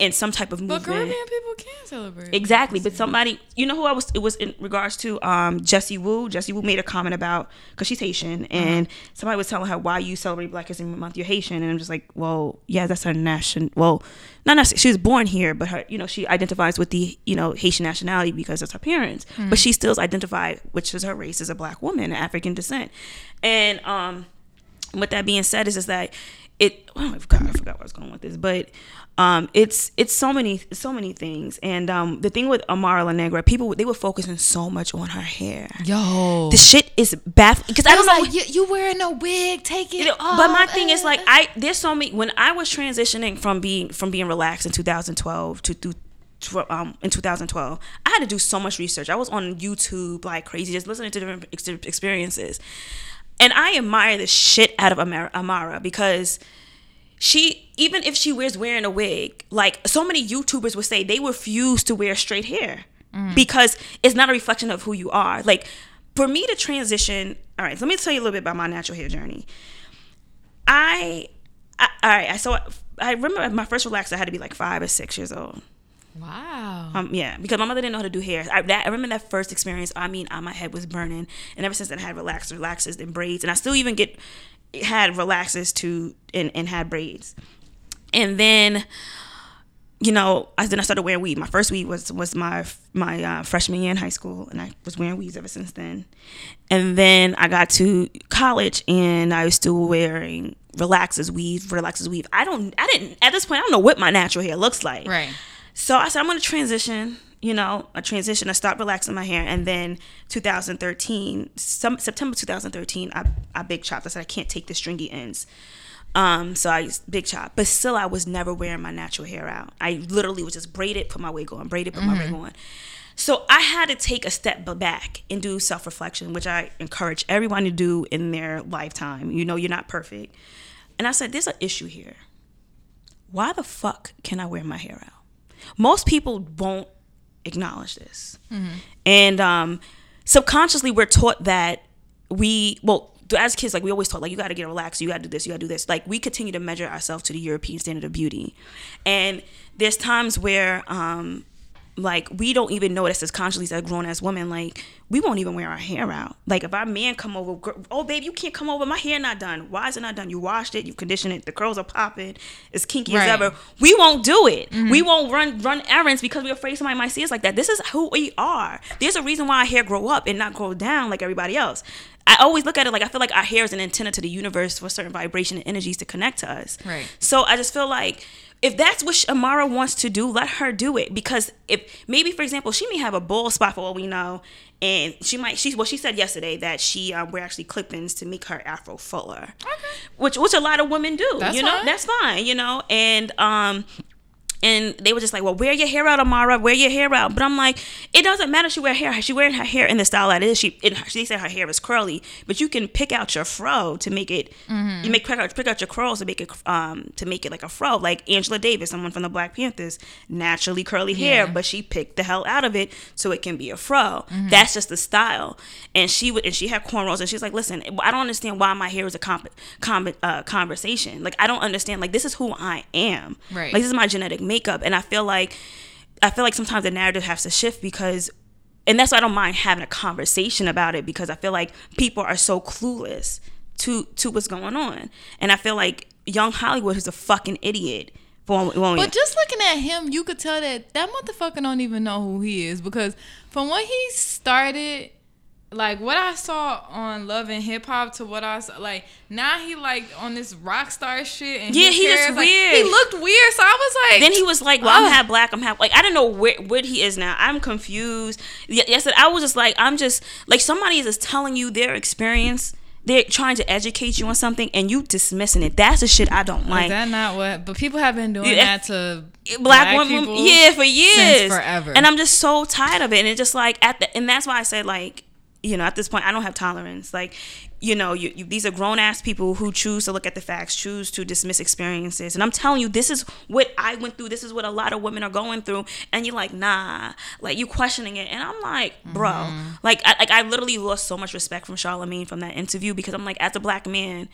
in some type of movie. but movement. Caribbean people can celebrate. Exactly, but somebody, you know who I was? It was in regards to um, Jessie Woo. Jessie Woo made a comment about because she's Haitian, and somebody was telling her why you celebrate Black History Month. You're Haitian, and I'm just like, well, yeah, that's her national. Well, not necessarily. She was born here, but her, you know, she identifies with the you know Haitian nationality because it's her parents, but she still identified, which is her race, as a black woman, African descent, and um, with that being said, is just that it. Oh, I forgot. I forgot where I was going with this, but um, it's it's so many so many things. And um, the thing with Amara La Negra, people they were focusing so much on her hair. Yo, The shit is baffling because I don't was know. like, you, you wearing a wig? Take it. You know, off. but my thing is like I there's so many when I was transitioning from being from being relaxed in 2012 to through um, in 2012 I had to do so much research I was on YouTube like crazy just listening to different ex- experiences and I admire the shit out of Amara, Amara because she even if she wears wearing a wig like so many YouTubers would say they refuse to wear straight hair because it's not a reflection of who you are like for me to transition all right let me tell you a little bit about my natural hair journey I, I all right. I so I remember my first relaxer. I had to be like five or six years old. wow. Um, yeah, because my mother didn't know how to do hair. I, that, I remember that first experience. I mean, uh, my head was burning, and ever since then, I had relaxers, relaxers, and braids, and I still even get had relaxers to and, and had braids, and then. You know, I then I started wearing weave. My first weave was was my my uh, freshman year in high school, and I was wearing weaves ever since then. And then I got to college, and I was still wearing relaxes weave, relaxes weave. I don't, I didn't at this point. I don't know what my natural hair looks like. Right. So I said, I'm going to transition, you know, a transition. I stopped relaxing my hair. And then 2013, some, September 2013, I, I big chopped. I said, I can't take the stringy ends. Um, so I used big chop. But still, I was never wearing my natural hair out. I literally was just braided, put my wig on, braided, put my wig on. So I had to take a step back and do self reflection, which I encourage everyone to do in their lifetime. You know, you're not perfect. And I said, there's an issue here. why the fuck can I wear my hair out? Most people won't acknowledge this. And um, subconsciously, we're taught that we, well, as kids, like we always taught, like you got to get relaxed, you got to do this, you got to do this. Like we continue to measure ourselves to the European standard of beauty, and there's times where, um, like we don't even notice as consciously as grown as women, like we won't even wear our hair out. Like if our man come over, oh babe, you can't come over, my hair not done. Why is it not done? You washed it, you conditioned it, the curls are popping, it's kinky Right. as ever. We won't do it. Mm-hmm. We won't run run errands because we're afraid somebody might see us like that. This is who we are. There's a reason why our hair grow up and not grow down like everybody else. I always look at it like I feel like our hair is an antenna to the universe for certain vibration and energies to connect to us. Right. So I just feel like if that's what Amara wants to do, let her do it. Because if maybe, for example, she may have a bald spot for all we know, and she might she well she said yesterday that she um, wear actually clip-ins to make her afro fuller, okay. which which a lot of women do. That's you know, fine. that's fine. You know, and um. And they were just like, "Well, wear your hair out, Amara. Wear your hair out." But I'm like, it doesn't matter. She wear hair. She wearing her hair in the style that it is. She, in her, she said her hair is curly, but you can pick out your fro to make it. Mm-hmm. You make pick out, pick out your curls to make it um to make it like a fro. Like Angela Davis, someone from the Black Panthers, naturally curly hair, Yeah. but she picked the hell out of it so it can be a fro. Mm-hmm. That's just the style. And she would, and she had cornrows, and she's like, "Listen, I don't understand why my hair is a comp, com, uh, conversation. Like I don't understand. Like this is who I am. Right. Like this is my genetic makeup, and I feel like, I feel like sometimes the narrative has to shift because." And that's why I don't mind having a conversation about it because I feel like people are so clueless to to what's going on, and I feel like young Hollywood is a fucking idiot. For one, one But just looking at him, you could tell that that motherfucker don't even know who he is because from when he started, like what I saw on Love and Hip Hop to what I saw, like now he like on this rock star shit and Yeah, he just like- weird. he looked weird, so I was like, then he was like, "Well, I'm half black. I'm half like I don't know where what he is now. I'm confused." Ye- Yesterday, I was just like, I'm just like somebody is just telling you their experience. They're trying to educate you on something, and you dismissing it. That's the shit I don't like. Is that not what? But people have been doing Yeah, that to black, women, people yeah, for years, forever. And I'm just so tired of it. And it's just like at the, and that's why I said like, you know, at this point, I don't have tolerance. Like, you know, you, you these are grown ass people who choose to look at the facts, choose to dismiss experiences. And I'm telling you, this is what I went through. This is what a lot of women are going through. And you're like, nah, like you questioning it. And I'm like, bro, Mm-hmm. like, I, like I literally lost so much respect from Charlemagne from that interview because I'm like, as a black man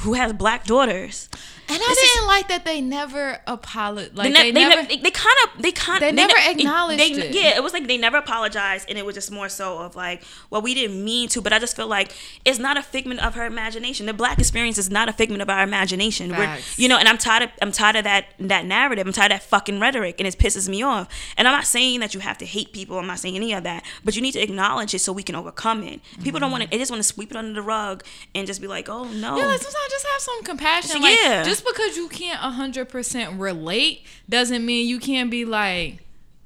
who has black daughters, And I This is- didn't like that they never apologized. Like they, they, ne- they, never. they, kind of they kind of, They never ne- acknowledged they, it. Yeah, it was like they never apologized, and it was just more so of like, well, we didn't mean to, but I just feel like it's not a figment of her imagination. The black experience is not a figment of our imagination. We're, you know, and I'm tired of I'm tired of that that narrative. I'm tired of that fucking rhetoric, and it pisses me off. And I'm not saying that you have to hate people. I'm not saying any of that, but you need to acknowledge it so we can overcome it. People don't mm-hmm. want to. They just want to sweep it under the rug and just be like, oh no. Yeah, like sometimes just have some compassion. Like yeah. just because you can't hundred percent relate doesn't mean you can't be like,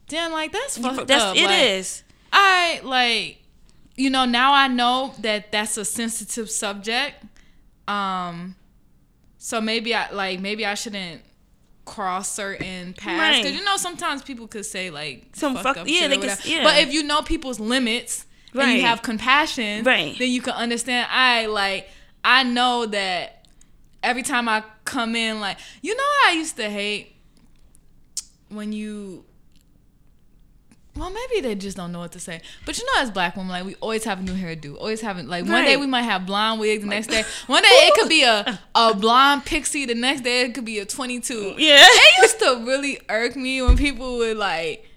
damn, like that's fucked That's up. it like, is. I like, you know, now I know that that's a sensitive subject. Um, so maybe I like maybe I shouldn't cross certain paths Right. because you know sometimes people could say like Some fucked fuck- up yeah, shit could- whatever. yeah. But if you know people's limits and Right. you have compassion, Right. then you can understand. I like I know that every time I come in, like you know, I used to hate when you. Well, maybe they just don't know what to say. But you know, as black women, like we always have a new hairdo. Always having like one day we might have blonde wigs, the next day one day it could be a a blonde pixie, the next day it could be a twenty two. Yeah. It used to really irk me when people would like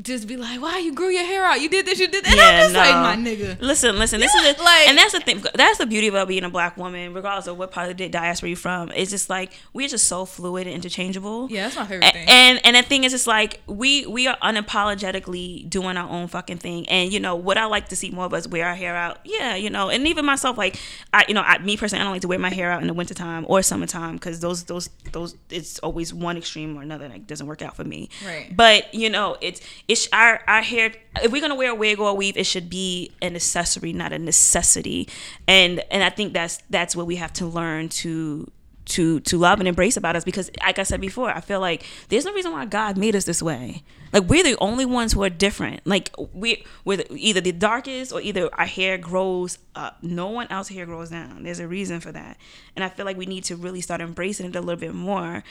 just be like, "Why you grew your hair out? You did this, you did that." And I'm just like, "My nigga." Listen, listen. This is the, like- and that's the thing. That's the beauty about being a black woman, regardless of what part of the diaspora you're from. It's just like we're just so fluid and interchangeable. Yeah, that's my favorite A- thing. And and the thing is, it's like we we are unapologetically doing our own fucking thing. And you know what I like to see more of us wear our hair out. Yeah, you know, and even myself, like I, you know, I, me personally, I don't like to wear my hair out in the wintertime or summertime because those those those it's always one extreme or another that doesn't work out for me. Right. But you know, it's it's our our hair. If we're gonna wear a wig or a weave, it should be an accessory, not a necessity. And and I think that's that's what we have to learn to to to love and embrace about us because like I said before, I feel like there's no reason why God made us this way. Like we're the only ones who are different. Like we we're the- either the darkest or either our hair grows up. No one else hair grows down. There's a reason for that. And I feel like we need to really start embracing it a little bit more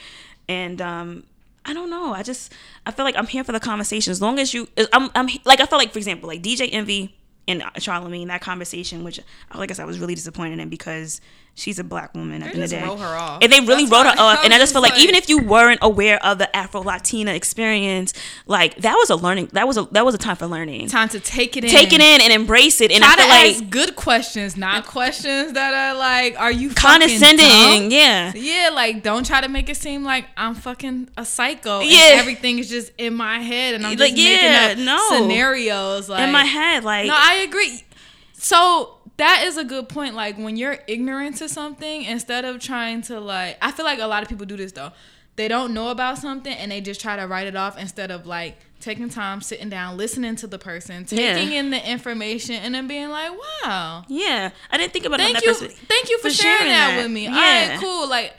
and um, I don't know. I just I feel like I'm here for the conversation. As long as you, I'm, I'm like I felt like for example, like DJ Envy and Charlemagne, that conversation, which like I said, I was really disappointed in because she's a black woman at the end of the just day. wrote her off. And they really That's wrote her off. And I just feel like, like- even if you weren't aware of the Afro Latina experience, like that was a learning. That was a that was a time for learning. Time to take it in. Take it in and embrace it. And Try I feel to like ask good questions, not questions that are like, "Are you condescending. Yeah. Yeah, like don't try to make it seem like I'm fucking a psycho. and Yeah. everything is just in my head, and I'm Like, just yeah, making up no. scenarios. Like in my head, like No, I agree. So that is a good point. Like when you're ignorant to something, instead of trying to like, I feel like a lot of people do this though. They don't know about something and they just try to write it off instead of like taking time, sitting down, listening to the person, Yeah. taking in the information, and then being like, "Wow, yeah. I didn't think about it from thank you, thank you for, for sharing, sharing that, that. with me. All Yeah. right, cool. Like,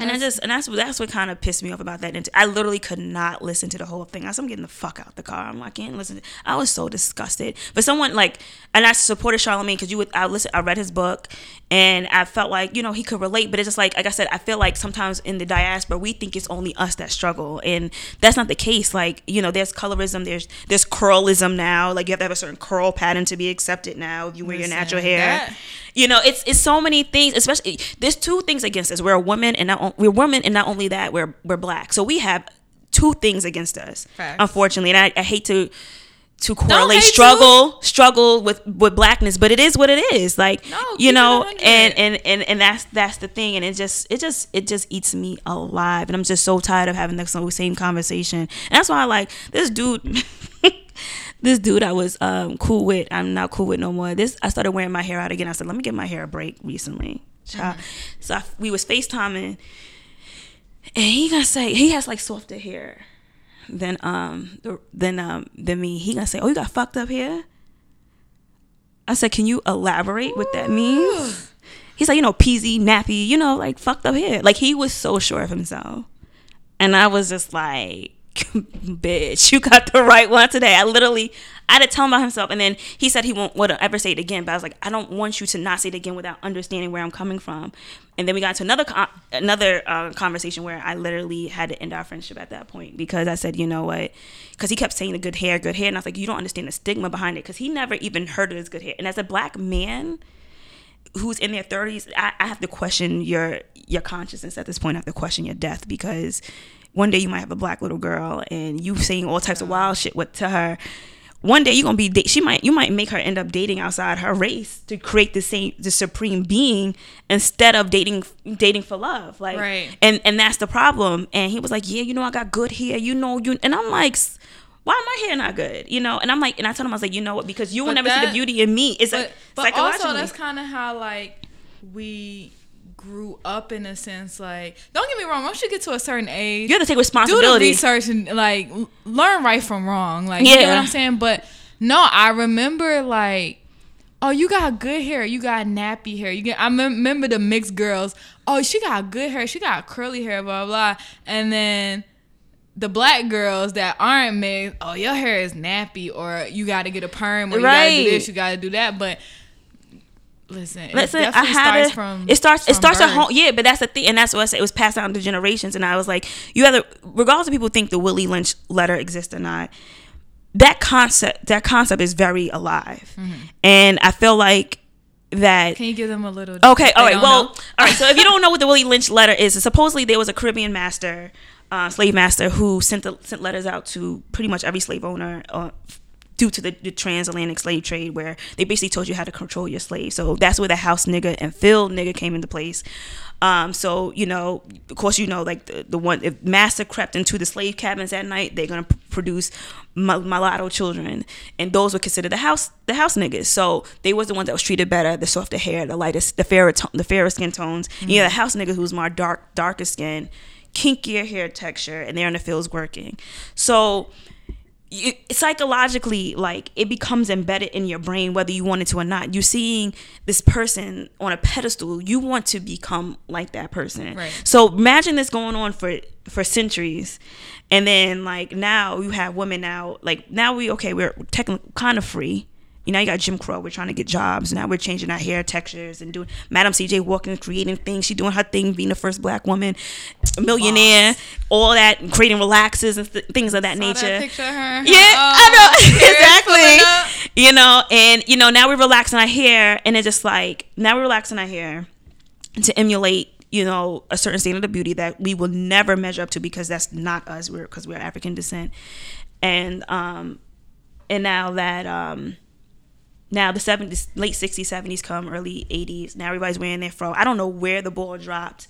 And I That's- just and that's that's what kind of pissed me off about that. And I literally could not listen to the whole thing. I said, I'm getting the fuck out the car. I'm like, I can't listen. I was so disgusted. But someone like, and I supported Charlemagne because you would. I listen. I read his book, and I felt like you know he could relate. But it's just like like I said, I feel like sometimes in the diaspora we think it's only us that struggle, and that's not the case. Like you know, there's colorism. There's there's curlism now. Like you have to have a certain curl pattern to be accepted now if you wear your natural hair. that- You know, it's it's so many things. Especially there's two things against us. We're a woman, and not we're women, and not only that, we're we're black. So we have two things against us. Facts. Unfortunately, and I, I hate to to correlate struggle struggle with with blackness, but it is what it is. Like No, you know, and and and and that's that's the thing, and it just it just it just eats me alive, and I'm just so tired of having the same conversation, and that's why I like this dude. this dude I was um, cool with, I'm not cool with no more. This I started wearing my hair out again. I said, let me get my hair a break recently. Child. So I, we was FaceTiming, and he gonna say he has like softer hair than um than um than me. He gonna say, oh, you got fucked up here." I said, can you elaborate what that means? He's like, you know, peasy, nappy, you know, like fucked up here." Like he was so sure of himself. And I was just like, bitch, you got the right one today. I literally, I had to tell him about himself. And then he said he won't ever say it again. But I was like, I don't want you to not say it again without understanding where I'm coming from. And then we got to another con- another uh, conversation where I literally had to end our friendship at that point because I said, you know what? Because he kept saying the good hair, good hair. And I was like, you don't understand the stigma behind it because he never even heard of this good hair. And as a black man, who's in their 30s I, I have to question your your consciousness at this point i have to question your death because one day you might have a black little girl and you saying all types of wild shit with to her. One day you're gonna be da- she might you might make her end up dating outside her race to create the same the supreme being instead of dating dating for love. Like Right. and and that's the problem. And he was like yeah you know i got good hair. You know you and i'm like "S- why my hair not good? You know? And i'm like and i told him i was like you know what? Because you will But never see the beauty in me. It's but, a but also that's kind of how like we grew up in a sense. Like, don't get me wrong. Once you get to a certain age, you have to take responsibility do the research and like learn right from wrong. Like, you know Yeah. what I'm saying? But no, I remember like. Oh, you got good hair. You got nappy hair. You get. I remember the mixed girls. Oh, she got good hair. She got curly hair. Blah blah. And then the black girls that aren't mixed. Oh, your hair is nappy, or you got to get a perm, or you got to do this, you got to do that. But listen, it Listen, I definitely had starts from it starts it starts at birth. home. Yeah, but that's the thing, and that's what I said. It was passed down to generations, and I was like, you either, regardless of people think the Willie Lynch letter exists or not, that concept that concept is very alive, and I feel like that. Can you give them a little? Okay, all right. Well, know? all right. So if you don't know what the Willie Lynch letter is, supposedly there was a Caribbean master, uh, slave master, who sent the, sent letters out to pretty much every slave owner. Uh, Due to the, the transatlantic slave trade, where they basically told you how to control your slave, so that's where the house nigga and field nigga came into place. Um, so you know, of course, you know, like the, the one if master crept into the slave cabins at night, they're gonna p- produce mul- mulatto children, and those were considered the house the house niggas. So they was the ones that was treated better, the softer hair, the lightest, the fairer to- the fairer skin tones. Yeah, the house nigga who's more dark darker skin, kinkier hair texture, and they're in the fields working. So you, psychologically like it becomes embedded in your brain whether you want it to or not. You're seeing this person on a pedestal you want to become like that person. Right. so imagine this going on for for centuries and then like now you have women now like now we okay we're technically kind of free You know, you got Jim Crow. We're trying to get jobs. Now we're changing our hair textures and doing. Madam C.J. Walker, creating things. She doing her thing, being the first black woman, millionaire, all that, creating relaxes and th- things of that Saw nature. that picture her. Yeah, Oh, I know hair pulling up. exactly. You know, and you know now we're relaxing our hair, and it's just like now we're relaxing our hair to emulate, you know, a certain standard of beauty that we will never measure up to because that's not us. We're because we're African descent, and um, and now that um, now the 70s, late 60s, 70s come, early 80s. Now everybody's wearing their fro. I don't know where the ball dropped,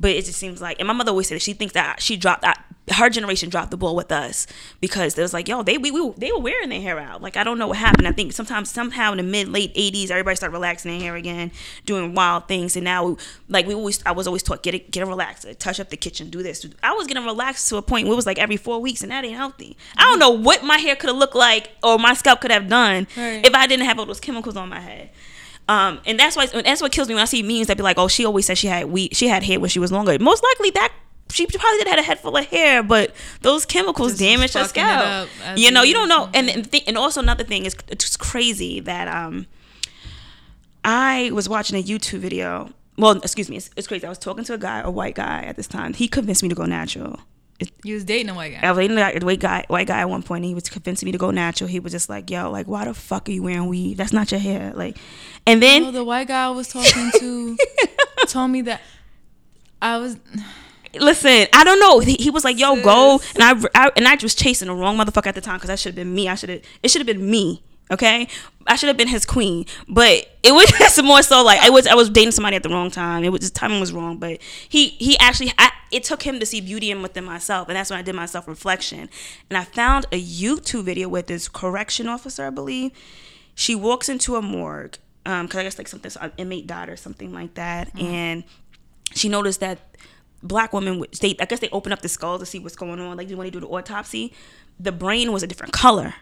but it just seems like, and my mother always said that she thinks that she dropped that. Her generation dropped the ball with us because there was like, yo, they we, we they were wearing their hair out. Like I don't know what happened. I think sometimes somehow in the mid late '80s, everybody started relaxing their hair again, doing wild things. And now, like we always, I was always taught get it, get a relaxer, touch up the kitchen, do this. I was getting relaxed to a point where it was like every four weeks, and that ain't healthy. I don't mm-hmm. know what my hair could have looked like or my scalp could have done Right. if I didn't have all those chemicals on my head. Um, and that's why that's what kills me when I see memes that be like, "Oh, she always said she had we she had hair when she was longer." Most likely that she probably did had a head full of hair, but those chemicals Just was damage her scalp. You know, you don't know. And and, th- and also another thing is it's crazy that um, I was watching a YouTube video. Well, excuse me, it's, it's crazy. I was talking to a guy, a white guy at this time. He convinced me to go natural. You was dating a white guy. I was dating a white guy, white guy at one point, and he was convincing me to go natural. He was just like, "Yo, like, why the fuck are you wearing weave? That's not your hair." Like, and then Oh, the white guy I was talking to told me that I was. listen, I don't know. He, he was like, "Yo, go," and I, I and I was chasing the wrong motherfucker at the time because that should have been me. I should have. It should have been me. Okay, I should have been his queen, but it was just more so like I was. I was dating somebody at the wrong time. It was just timing was wrong, but he he actually. I, it took him to see beauty in within myself, and that's when I did my self reflection, and I found a YouTube video with this correction officer, I believe. She walks into a morgue, um, because I guess like something an inmate died or something like that, and she noticed that black women would- they I guess they open up the skull to see what's going on like when they do the autopsy. The brain was a different color.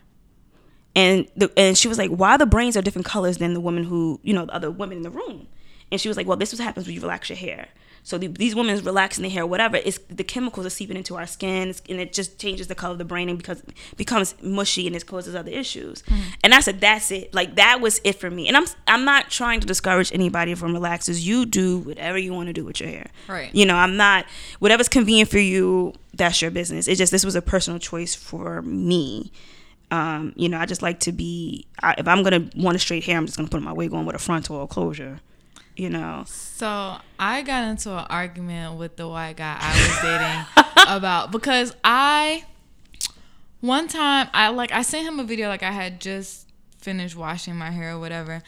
And the and she was like why the brains are different colors than the woman who you know the other women in the room and she was like well this is what happens when you relax your hair. So the, these women is relaxing their hair whatever. It's the chemicals are seeping into our skin and it just changes the color of the brain and because becomes mushy and it causes other issues. And i said that's it. Like that was it for me. And i'm i'm not trying to discourage anybody from relaxers. You do whatever you want to do with your hair. Right. you know i'm not whatever's convenient for you that's your business. It's just this was a personal choice for me. Um, you know, I just like to be. I, if I'm gonna want a straight hair, I'm just gonna put my wig on with a frontal or closure. You know, So I got into an argument with the white guy I was dating about because I one time I like I sent him a video like I had just finished washing my hair or whatever,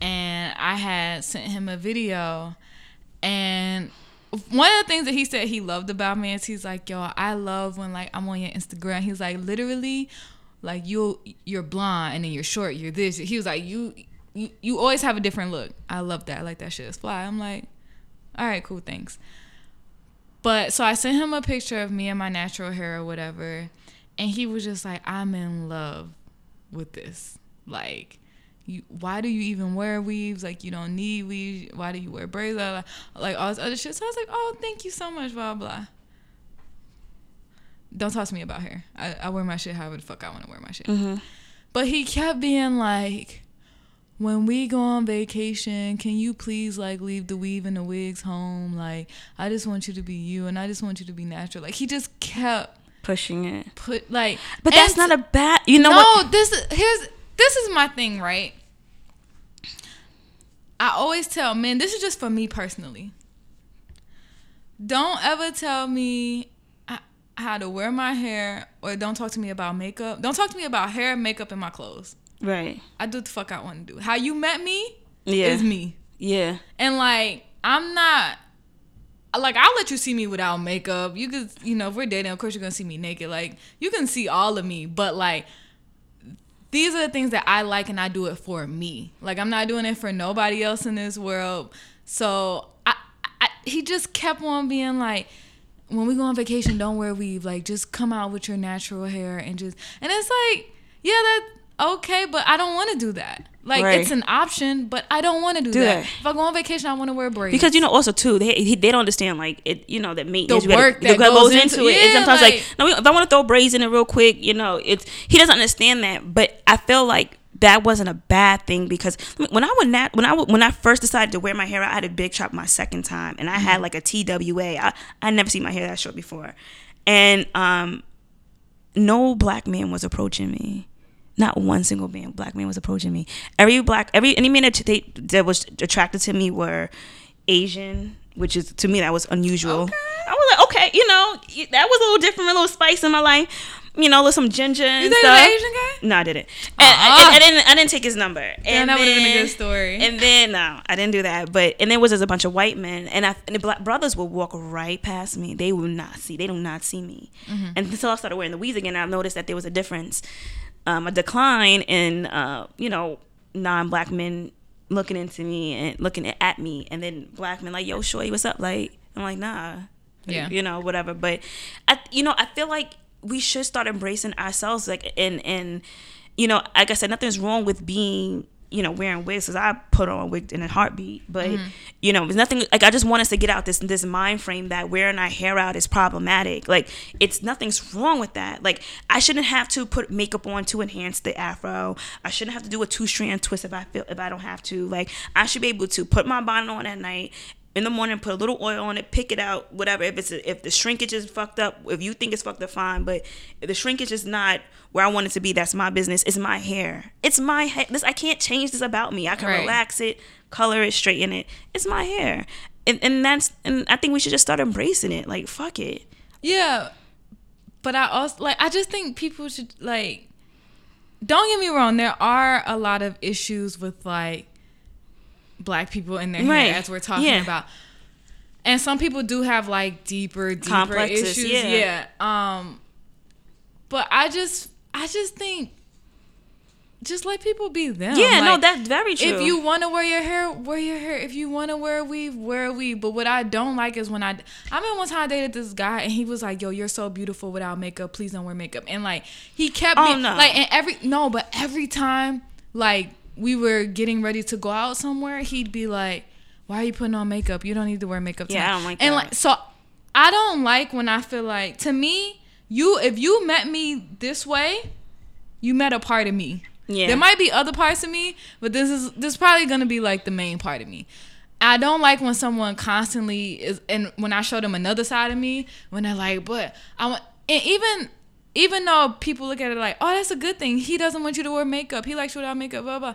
and I had sent him a video, and one of the things that he said he loved about me is he's like, yo, I love when like I'm on your Instagram. He's like, literally, like you you're blonde and then you're short, you're this. He was like, you you, you always have a different look. I love that. I like that shit. It's fly. I'm like, all right, cool, thanks. But so I sent him a picture of me and my natural hair or whatever, and he was just like, I'm in love with this. Like, you, why do you even wear weaves? Like, you don't need weaves. Why do you wear braids? Blah, blah, Like all this other shit. So I was like, oh, thank you so much. Blah blah. Don't talk to me about hair. I, I wear my shit however the fuck I want to wear my shit. Mm-hmm. But he kept being like, when we go on vacation, can you please like leave the weave and the wigs home? Like, I just want you to be you, and I just want you to be natural. Like, he just kept pushing it. put like. But that's not a bad. You know no, what? No, this is here's this is my thing, right? I always tell men, this is just for me personally. Don't ever tell me how to wear my hair or don't talk to me about makeup. Don't talk to me about hair, makeup, and my clothes. Right. I do what the fuck I want to do. How you met me Yeah. is me. Yeah. And like, I'm not like I'll let you see me without makeup. You could, you know, if we're dating, of course you're gonna see me naked. Like you can see all of me, but like these are the things that I like and I do it for me. Like I'm not doing it for nobody else in this world. So I, I he just kept on being like when we go on vacation, don't wear weave. Like just come out with your natural hair and just and it's like, yeah, that okay, but I don't want to do that. Like Right. it's an option, but I don't want to do, Do that. that. If I go on vacation, I want to wear braids. Because you know, also too, they they don't understand like it. You know that maintenance The you gotta- work that goes, goes into, it. And yeah, sometimes like, like- no, if I want to throw braids in it real quick, you know, it's he doesn't understand that. But I feel like that wasn't a bad thing because when I would nat- when I would, when I first decided to wear my hair out, I had a big chop my second time, and I Mm-hmm. had like a TWA. I I never seen my hair that short before, and um, no black man was approaching me. Not one single man, black man was approaching me. Every black, every any man that they, that was attracted to me were Asian, which is to me that was unusual. Okay. I was like, okay, you know, that was a little different, a little spice in my life. You know, with some ginger and You stuff. an Asian guy? No, I didn't. And I, Uh-uh. I didn't. I didn't take his number. And that would've been a good story. And then no, I didn't do that. But and there was just a bunch of white men, and I and the black brothers would walk right past me. They would not see. They do not see me. Mm-hmm. And until I started wearing the weeds again, I noticed that there was a difference, um, a decline in uh, you know non-black men looking into me and looking at me, and then black men like, "Yo, shorty, what's up?" Like I'm like, "Nah." Yeah. you know whatever but i you know i feel like we should start embracing ourselves like and and you know like i said nothing's wrong with being you know wearing wigs because i put on a wig in a heartbeat. But mm-hmm. you know it's nothing like i just want us to get out this this mind frame that wearing our hair out is problematic. Like it's nothing's wrong with that. Like i shouldn't have to put makeup on to enhance the afro. I shouldn't have to do a two strand twist if i feel if i don't have to. Like i should be able to put my bonnet on at night in the morning, put a little oil on it, pick it out, whatever. If it's if the shrinkage is fucked up, if you think it's fucked up, fine. But if the shrinkage is not where I want it to be, that's my business. It's my hair. It's my hair. This I can't change this about me. I can Right. relax it, color it, straighten it. It's my hair, and and that's and I think we should just start embracing it. Like fuck it. Yeah, but I also like. I just think people should like. Don't get me wrong. There are a lot of issues with like black people in their Right. hair, as we're talking Yeah. about. And some people do have like deeper, deeper Complexes, issues. yeah. Yeah. Um. But I just, I just think, just let people be them. Yeah, no, Like, that's very true. if you want to wear your hair, wear your hair. If you want to wear a weave, wear a weave. But what I don't like is when I, I mean, one time I dated this guy and he was like, "Yo, you're so beautiful without makeup. Please don't wear makeup." And like he kept Oh, being no. like, and every no, but every time like we were getting ready to go out somewhere, he'd be like, "Why are you putting on makeup? You don't need to wear makeup." Yeah, I don't like And that. like so, I don't like when I feel like to me, you if you met me this way, you met a part of me. Yeah. There might be other parts of me, but this is this is probably gonna be like the main part of me. I don't like when someone constantly is, and when I show them another side of me, when they're like, "But I want," and even even though people look at it like, "Oh, that's a good thing," he doesn't want you to wear makeup. He likes you without makeup. Blah blah.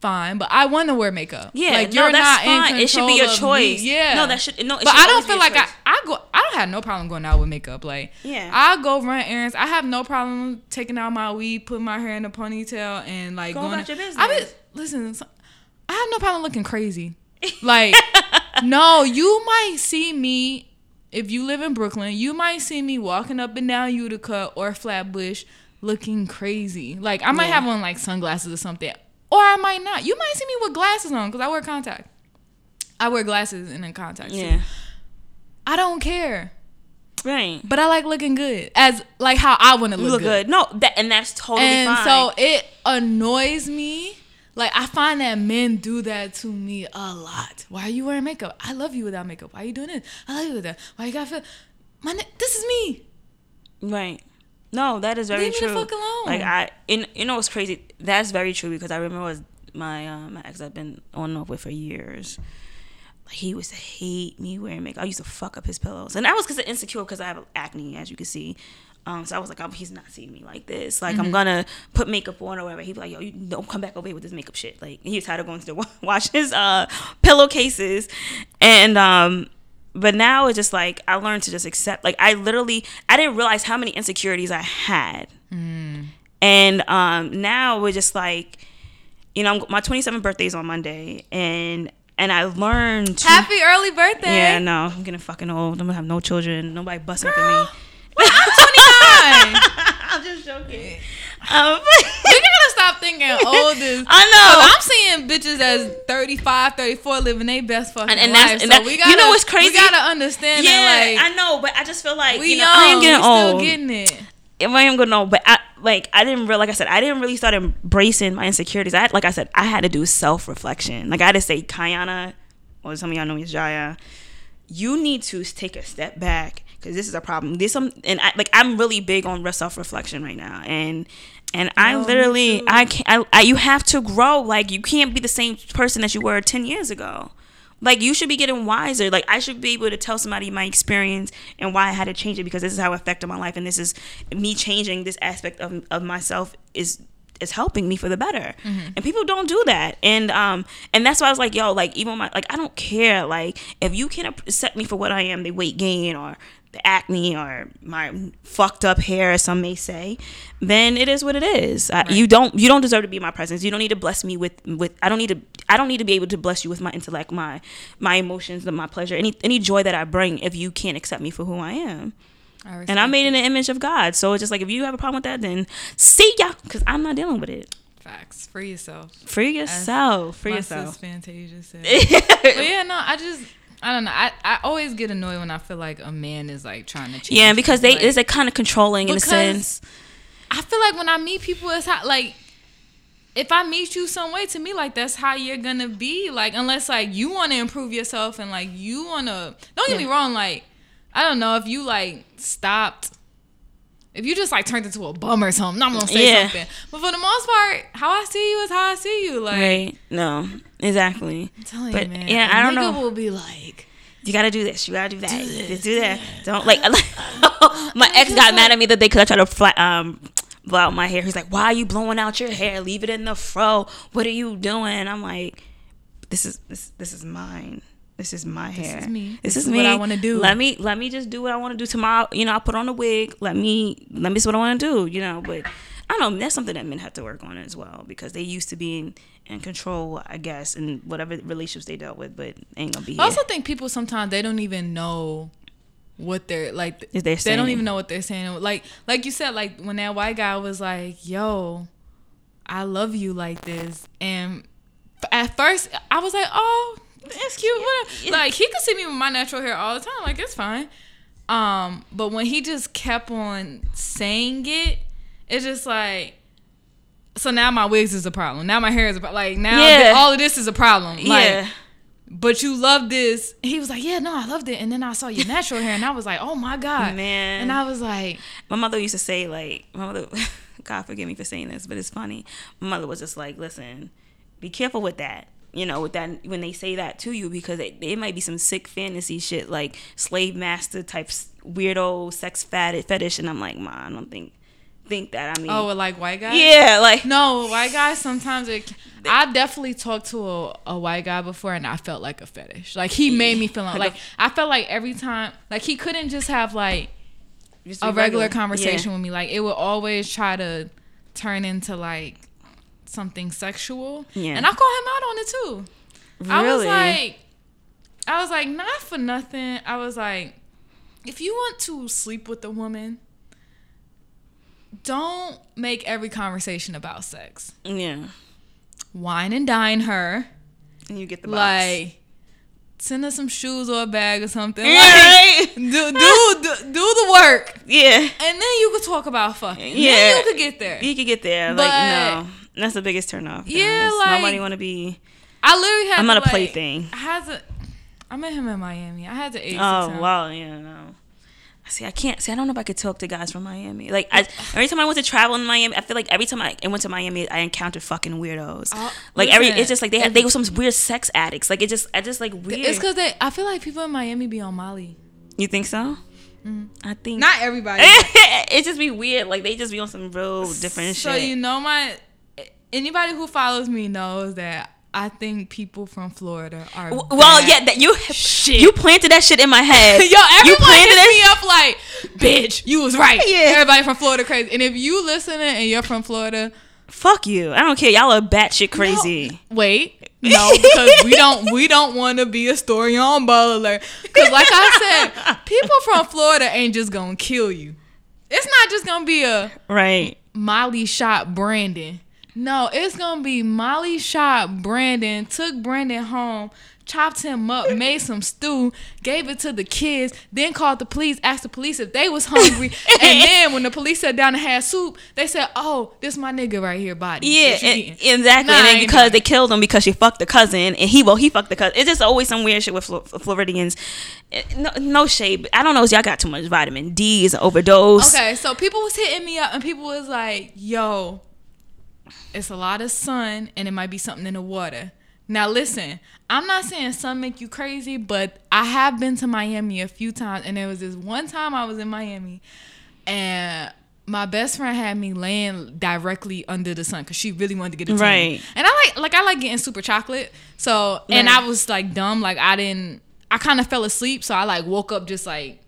Fine, but I want to wear makeup. Yeah, like no, you're that's not in fine. It should be your of me. choice. Yeah, No, that should- no, it but should I don't feel like I, choice. I go. I don't have no problem going out with makeup. Like, Yeah. I go run errands. I have no problem taking out my weave, putting my hair in a ponytail, and like Go going. about your business. I mean, business. listen. I have no problem looking crazy. Like, no, you might see me if you live in Brooklyn. You might see me walking up and down Utica or Flatbush looking crazy. Like, I might Yeah. have on like sunglasses or something, or I might not. You might see me with glasses on because I wear contact. I wear glasses and then contacts. too. yeah, I don't care, right. but I like looking good as like how I want to look, look good. No, that and that's totally and fine. so it annoys me. Like I find that men do that to me a lot. Why are you wearing makeup? I love you without makeup. Why are you doing this? I love you with that. Why you gotta feel? My ni- this is me. Right. No, that is very Leave me the fuck alone. Like I, and you know what's crazy? That's very true because I remember was my um, my ex I've been on and off with for years. Like, he used to hate me wearing makeup. I used to fuck up his pillows, and I was because of insecure because I have acne, as you can see. Um, so I was like, oh, he's not seeing me like this. Like I'm gonna put makeup on or whatever. He'd be like, yo, you don't come back over here with this makeup shit. Like he was tired of going to the wash his uh pillowcases, and um but now it's just like I learned to just accept. Like I literally, I didn't realize how many insecurities I had, and um, now we're just like, you know, my 27th birthday is on Monday, and and I learned. To, Happy early birthday. yeah, no, I'm getting fucking old. I'm gonna have no children. Nobody busting up at me. I'm 29. I'm just joking. Um, we gotta stop thinking old is. I know. I'm seeing bitches as 35, 34 living their best fucking And- and life. that's- and so that- we gotta, you know what's crazy? We gotta understand yeah, that, like, I know, but I just feel like we you know, young, I am getting old. getting it. I am gonna know, but I like I didn't really like I said I didn't really start embracing my insecurities. I like I said I had to do self reflection. Like I had to say, Kayana, or some of y'all know me as Jaya. You need to take a step back because this is a problem. There's some, um, and I like I'm really big on self reflection right now, and and I oh, literally. I can't. I, I you have to grow. Like you can't be the same person that you were ten years ago. Like you should be getting wiser. Like I should be able to tell somebody my experience and why I had to change it because this is how it affected my life and this is me changing this aspect of of myself is is helping me for the better. And people don't do that. And um and that's why I was like, yo, like even my like I don't care. Like if you can't accept me for what I am, the weight gain or the acne or my fucked up hair, as some may say, then it is what it is. I, you don't you don't deserve to be my presence. You don't need to bless me with with. I don't need to. I don't need to be able to bless you with my intellect, my my emotions, my pleasure, any any joy that I bring. If you can't accept me for who I am, I and I'm made in the image of God, so it's just like if you have a problem with that, then see ya, because I'm not dealing with it. facts. Free yourself. Free yourself. Free yourself. Fantasia said. but yeah, no, I just I don't know. I, I always get annoyed when I feel like a man is like trying to change. Yeah, because they Like, it's like kind of controlling in a sense. I feel like when I meet people, it's how like if I meet you some way, to me, like that's how you're gonna be. Like unless like you want to improve yourself and like you want to. Don't get me wrong. Like I don't know if you like stopped. If you just like turned into a bum or something, I'm gonna say Yeah. something. But for the most part, how I see you is how I see you. Like Right? No, exactly. I'm telling But, you, man. yeah, I don't nigga know. will be like. You gotta do this. You gotta do that. Just do that. Don't like. my ex got mad at me that day because I tried to flat, um blow out my hair. He's like, "Why are you blowing out your hair? Leave it in the fro. What are you doing?" I'm like, "This is this this is mine. This is my hair. This is me. This, This is, is me. what I wanna do." Let me let me just do what I want to do tomorrow. You know, I'll put on a wig. Let me let me see what I want to do. You know, but I don't know. That's something that men have to work on as well because they used to be in, in control, I guess, in whatever relationships they dealt with, but ain't gonna be here. I also think people sometimes they don't even know what they're like. If they're they don't even know what they're saying. Like like you said, like when that white guy was like, "Yo, I love you like this," and at first I was like, "Oh, it's cute." whatever. Like he could see me with my natural hair all the time. Like it's fine. Um, but when he just kept on saying it, it's just like. So now my wigs is a problem. Now my hair is a problem. Like now Yeah. all of this is a problem. Like, yeah. but you love this. He was like, yeah, no, I loved it. And then I saw your natural hair, and I was like, oh my god, Man. And I was like, My mother used to say like my mother God forgive me for saying this, but it's funny. My mother was just like, listen, be careful with that. You know, with that when they say that to you because it, it might be some sick fantasy shit like slave master type weirdo sex fetish, and I'm like, ma, I don't think think that. I mean, oh, like white guy. yeah, like No, white guys sometimes it. I definitely talked to a, a white guy before, and I felt like a fetish. Like he made me feel like, Like I felt like every time, like he couldn't just have like just a regular Yeah. conversation with me. Like it would always try to turn into like something sexual. Yeah. And I call him out on it too. I was like, I was like, not for nothing. I was like, if you want to sleep with a woman, don't make every conversation about sex. Yeah, Wine and dine her. and you get the box. Like, send her some shoes or a bag or something. yeah, Like, right? do, do, do, do the work. yeah, And then you could talk about fucking. Yeah. Yeah. Then you could get there. you could get there. But- like no, that's the biggest turn off. Yeah, guys. like- nobody want to be. I literally had I'm to, not a like, plaything. I had to. I met him in Miami. I had to age Oh him. wow, yeah, no. See, I can't. See, I don't know if I could talk to guys from Miami. Like, I, every time I went to travel in Miami, I feel like every time I, I went to Miami, I encountered fucking weirdos. Oh, like every, it's just like they had, they were some weird sex addicts. Like it just, I just like weird. It's because they. I feel like people in Miami be on Molly. you think so? Mm. I think Not everybody. it just be weird. Like they just be on some real different so shit. So you know my. Anybody who follows me knows that I think people from Florida are. Well, yeah, that you Shit. you planted that shit in my head. Yo, you everyone planted hits me up like, bitch, you was right. Yeah. Everybody from Florida crazy. And if you listening and you're from Florida, Fuck you. I don't care. Y'all are batshit crazy. wait, no, because we don't we don't want to be a story on Baller Alert. Because like I said, people from Florida ain't just gonna kill you. It's not just gonna be a Right. Molly shot Brandon. No, it's gonna be Molly shot Brandon, took Brandon home, chopped him up, made some stew, gave it to the kids, then called the police, asked the police if they was hungry, and then when the police sat down and had soup, they said, "Oh, this my nigga right here, body." Yeah, and- eating." exactly. Nah, and then because they killed him because she fucked the cousin, and he well he fucked the cousin. It's just always some weird shit with Flo- Floridians. Eh, No, no shade. I don't know. If y'all got too much vitamin D. Is an overdose. Okay, so people was hitting me up and people was like, "Yo, it's a lot of sun and it might be something in the water." Now listen, I'm not saying sun make you crazy, but I have been to Miami a few times and there was this one time I was in Miami and my best friend had me laying directly under the sun because she really wanted to get a tan. Right. And I like like I like getting super chocolate. So and Right. I was like dumb, like I didn't I kind of fell asleep, so I like woke up just like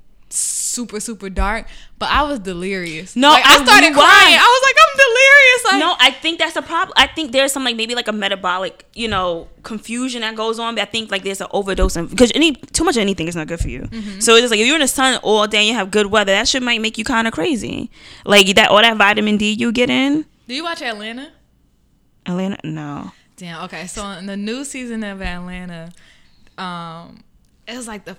super super dark, but I was delirious. No, Like, I I- started crying. I was like, I'm delirious. Like, No, I think that's a problem. I think there's some like maybe like a metabolic, you know, confusion that goes on. But I think like there's an overdose of because any too much of anything is not good for you. Mm-hmm. So it's just like if you're in the sun all day and you have good weather, that shit might make you kind of crazy. Like that all that vitamin D you get in. do you watch Atlanta? Atlanta, no. Damn. Okay, so in the new season of Atlanta, um, it was like the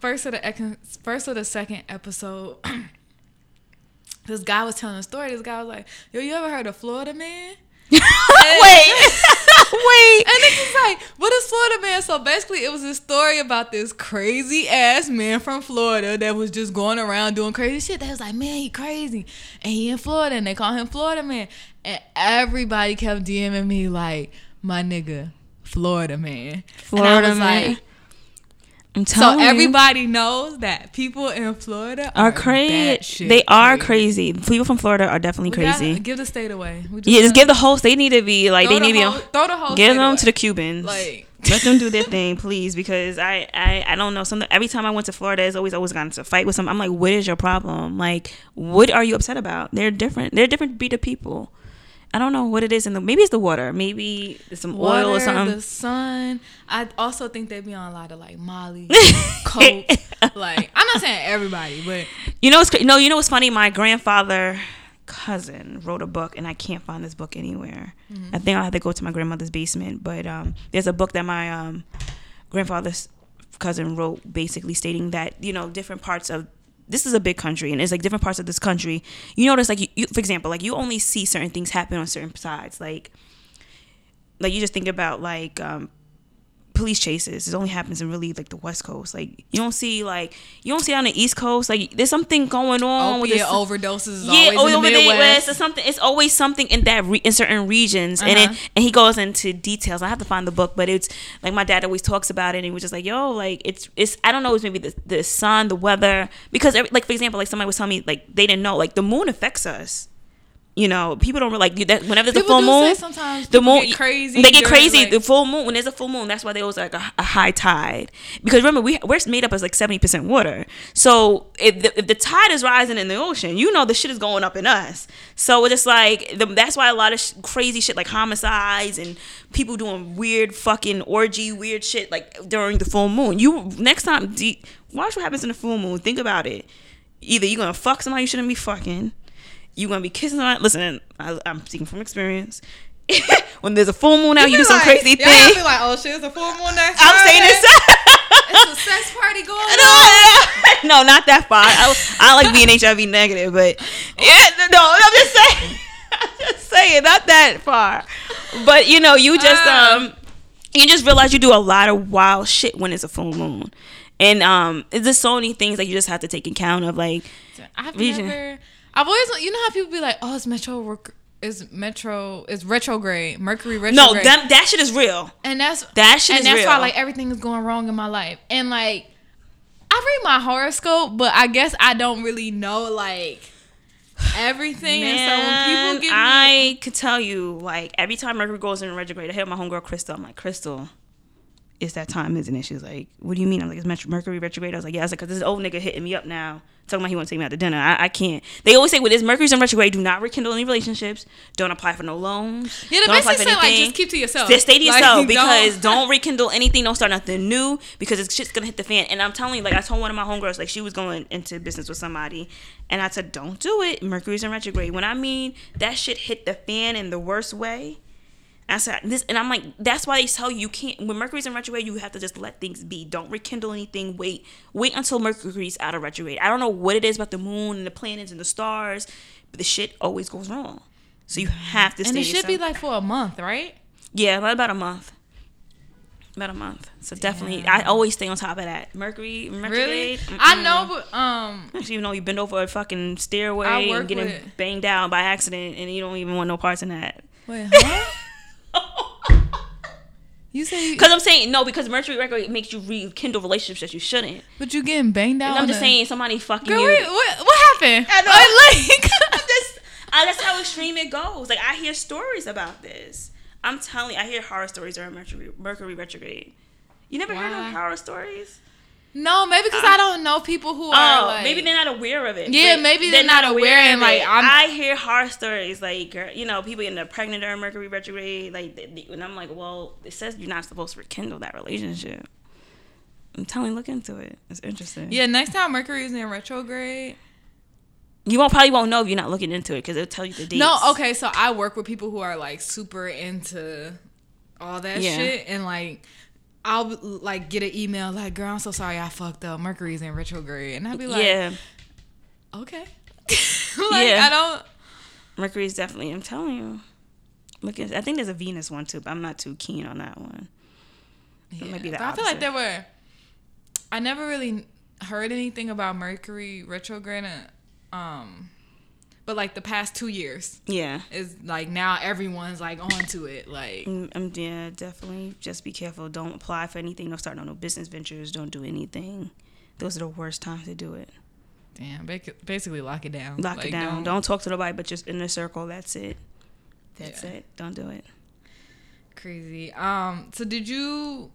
first of the first or the second episode. this guy was telling a story. This guy was like, "Yo, you ever heard of Florida Man?" Wait, wait. And niggas like, what is Florida man? So basically, it was a story about this crazy ass man from Florida that was just going around doing crazy shit. They was like, man, he crazy, and he in Florida, and they call him Florida man. And everybody kept DMing me like, my nigga, Florida man. Florida man. like, so telling you. everybody knows that people in Florida are are, crazy. They are crazy. People from Florida are definitely We crazy. give the state away. We Yeah, just give the host. They need to be like they need to whole, be. throw the whole Give them away. to the Cubans. like. Let them do their thing, please, because I, I, I don't know. Some every time I went to Florida, it's always always gotten to fight with some. I'm like, what is your problem? Like, what are you upset about? They're different. They're different breed of people. I don't know what it is in the. Maybe it's the water. Maybe it's some oil or water, something. The sun. I also think they be on a lot of like Molly, coke. like I'm not saying everybody, but You know, it's no. You know what's funny? My grandfather cousin wrote a book, and I can't find this book anywhere. Mm-hmm. I think I'll have to go to my grandmother's basement. But um, there's a book that my um, grandfather's cousin wrote, basically stating that you know different parts of this is a big country, and it's like different parts of this country. You notice, like, you, you for example, like you only see certain things happen on certain sides, like. Like you just think about like um, police chases. It only happens in really like the West Coast. Like you don't see like you don't see on the East Coast. Like there's something going on with opiate this. overdoses Yeah, always in over the the Midwest. West or something. It's always something in that re- in certain regions, and Uh-huh. it, and he goes into details. I have to find the book, but it's like my dad always talks about it, and he was just like, "Yo, like it's it's I don't know, it's maybe the the sun, the weather, because every, like for example, like somebody was telling me like they didn't know like the moon affects us." You know, people don't really like that. Whenever there's a full moon, sometimes the moon get crazy They get crazy. like- the full moon when there's a full moon, that's why there was like a, a high tide. Because remember, we we're made up as like seventy percent water. So if the, if the tide is rising in the ocean, you know the shit is going up in us. So it's just like the, that's why a lot of sh- crazy shit like homicides and people doing weird fucking orgy weird shit like during the full moon. You next time de- watch what happens in the full moon. Think about it. Either you're gonna fuck somebody you shouldn't be fucking. You're gonna be kissing on. Listen, I, I'm speaking from experience. when there's a full moon out, you, do some crazy y'all thing. be like, oh shit, it's a full moon next I'm saying this. It's a sex party going on. no, no, not that far. I, I like being HIV negative, but yeah, no, I'm just saying. I'm just saying, not that far. But you know, you just Ah. um, you just realize you do a lot of wild shit when it's a full moon, and um, it's just so many things that you just have to take account of, like. I've Region. never. I've always, you know how people be like, oh, it's metro work. Is metro is retrograde Mercury retrograde? No, that that shit is real. and that's That shit and that's real. why like everything is going wrong in my life and like i read my horoscope but i guess i don't really know like everything and so when Man, people give me I could tell you, like every time Mercury goes in retrograde, I hear my homegirl Crystal. I'm like, Crystal, it's that time, isn't it? She's like, What do you mean? I'm like, It's Mercury retrograde. I was like, Yeah, I was like, Cause this old nigga hitting me up now, talking about he want to take me out to dinner. I, I can't. They always say, With this Mercury's in retrograde, do not rekindle any relationships. Don't apply for no loans. yeah they don't basically for like just keep to yourself Just stay to Like, yourself don't- because don't, rekindle anything. Don't start nothing new because it's shit's gonna hit the fan. And I'm telling you, like I told one of my homegirls, like she was going into business with somebody, and I said, don't do it. Mercury's in retrograde. When I mean that shit hit the fan in the worst way, I said this, and I'm like, that's why they tell you you can't. When Mercury's in retrograde, you have to just let things be. Don't rekindle anything. Wait, wait until Mercury's out of retrograde. I don't know what it is about the moon and the planets and the stars, but the shit always goes wrong. So you have to. And it should be like for a month, right? yeah, about about a month. About a month. So definitely, I always stay on top of that. Mercury, Really? retrograde. I know, but um, Actually, you know, you bend over a fucking stairway and getting with- banged out by accident, and you don't even want no parts in that. wait, huh? you say, Because I'm saying no, because Mercury retrograde makes you rekindle relationships that you shouldn't. but you getting banged out? And I'm just saying, somebody fucking Girl, you. wait, what, what happened? I know. Like, I'm just, I, that's how extreme it goes. Like I hear stories about this. I'm telling you, I hear horror stories around Mercury, Mercury retrograde. You never heard of horror stories? No, maybe because I don't know people who are Oh, like, maybe they're not aware of it. Yeah, maybe they're not aware and, like. I'm- I hear horror stories like girl, you know people getting pregnant during Mercury retrograde, like, they- they- and I'm like, well, it says you're not supposed to rekindle that relationship. I'm telling, you, look into it. It's interesting. Yeah, next time Mercury is in retrograde. you won't probably won't know if you're not looking into it because it'll tell you the dates. No, okay, so I work with people who are like super into all that Yeah. shit, and like I'll like get an email like, "Girl, I'm so sorry, I fucked up. Mercury's in retrograde," and I'll be like, yeah, "Okay." like Yeah. I don't. Mercury's definitely. I'm telling you. Look, at, I think there's a Venus one too, but I'm not too keen on that one. Yeah, might be the I feel like there were. I never really heard anything about Mercury retrograde, um, but like the past two years Yeah. is like now everyone's like onto it. Like Mm, um, yeah, definitely. Just be careful. Don't apply for anything. Don't start no, no business ventures. Don't do anything. Those are the worst times to do it. damn, basically lock it down. Lock Like, it down. Don't, talk to nobody, but just in a circle. That's it. That's Yeah. it. Don't do it. Crazy. Um. So did you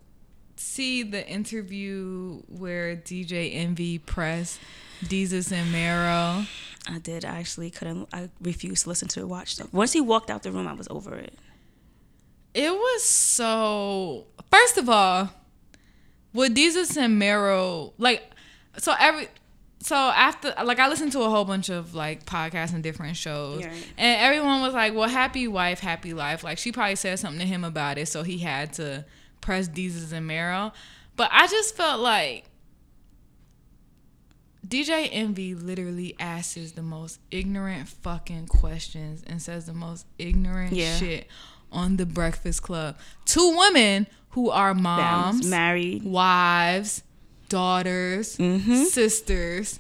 see the interview where DJ Envy pressed Desus and Mero? I did. I actually couldn't. I refused to listen to it, watch stuff. Once he walked out the room, I was over it. It was so. First of all, with Desus and Mero, like, so every. So after, like, I listened to a whole bunch of like podcasts and different shows, Yeah, and everyone was like, "Well, happy wife, happy life." Like, she probably said something to him about it, so he had to press Desus and Mero. But I just felt like DJ Envy literally asks the most ignorant fucking questions and says the most ignorant Yeah. shit on the Breakfast Club. Two women who are moms, married. wives, daughters, Mhm. sisters,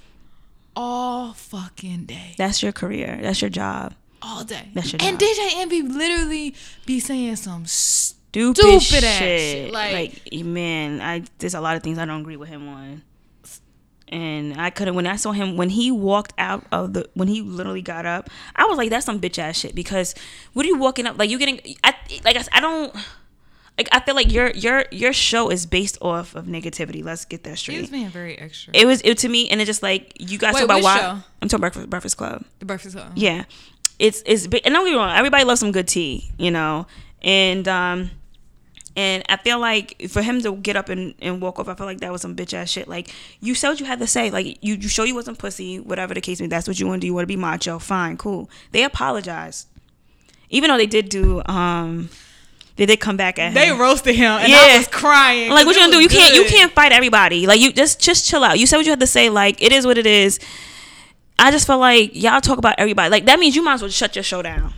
all fucking day. That's your career. That's your job. All day. That's your and job. DJ Envy literally be saying some Stupid, Stupid shit. ass shit, like- like man, I there's a lot of things I don't agree with him on. And I couldn't when I saw him when he walked out of the when he literally got up, I was like, that's some bitch ass shit. Because what are you walking up like you getting I like I don't like I feel like your your your show is based off of negativity. Let's get that He straight. was being very extra. it was it to me and it just like you guys Wait, talk about why show? I'm talking Breakfast Breakfast Club. the Breakfast Club. Yeah, it's it's big, and don't get me wrong. Everybody loves some good tea, you know, and um, and I feel like for him to get up and, and walk off, I feel like that was some bitch ass shit. Like you said what you had to say. Like you you show you wasn't pussy, whatever the case may. be. That's what you want to do. You want to be macho. Fine, cool. They apologized, even though they did do um, they did come back at They him. roasted him, and Yeah. I was crying. Like what you gonna do? You was can't you can't fight everybody. Like you just just chill out. You said what you had to say. Like it is what it is. I just felt like y'all talk about everybody. Like that means you might as well shut your show down.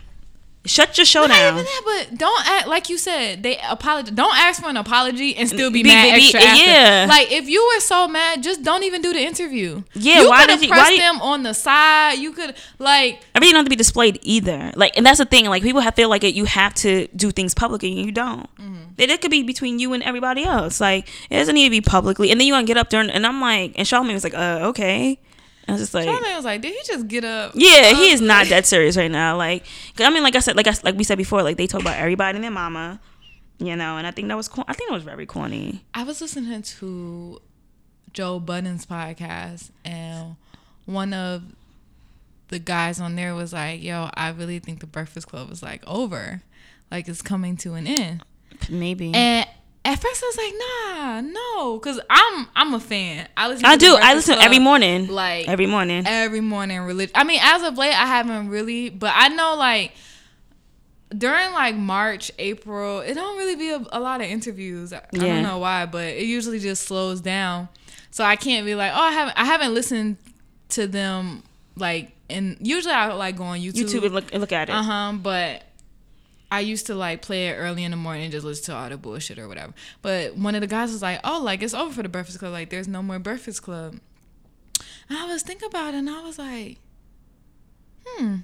Shut your show Not down. even that, but don't act like you said. They apologize. Don't ask for an apology and still be, Be- mad be- extra. yeah. Like if you were so mad, just don't even do the interview. Yeah, you why did you- did- them on the side. You could like Everything don't have to be displayed either. Like, and that's the thing. Like, people have feel like it, you have to do things publicly, and you don't. Mm-hmm. It, it could be between you and everybody else. Like, it doesn't need to be publicly. And then you want to get up there, and, and I'm like, and Charlamagne was like, uh, okay. I was just like, Charlamagne was like, did he just get up? yeah, he is Um, not that serious right now. Like, I mean, like I said, like I, like we said before, like they talk about everybody and their mama, you know, and I think that was, I think it was very corny. I was listening to Joe Budden's podcast, and one of the guys on there was like, "Yo, I really think the Breakfast Club is like over, like it's coming to an end." Maybe. And at first, I was like, "Nah, no," because I'm I'm a fan. I listen. I do. I listen Club, every morning. like every morning. every morning. Religion. I mean, as of late, I haven't really, but I know like during like March, April, it don't really be a, a lot of interviews. I, I don't know why, but it usually just slows down. So I can't be like, oh, I haven't I haven't listened to them like and usually I like go on YouTube. YouTube and look and look at it. Uh huh. But I used to like play it early in the morning and just listen to all the bullshit or whatever. But one of the guys was like, "Oh, like it's over for the Breakfast Club. Like there's no more Breakfast Club." And I was thinking about it, and I was like, "Hmm,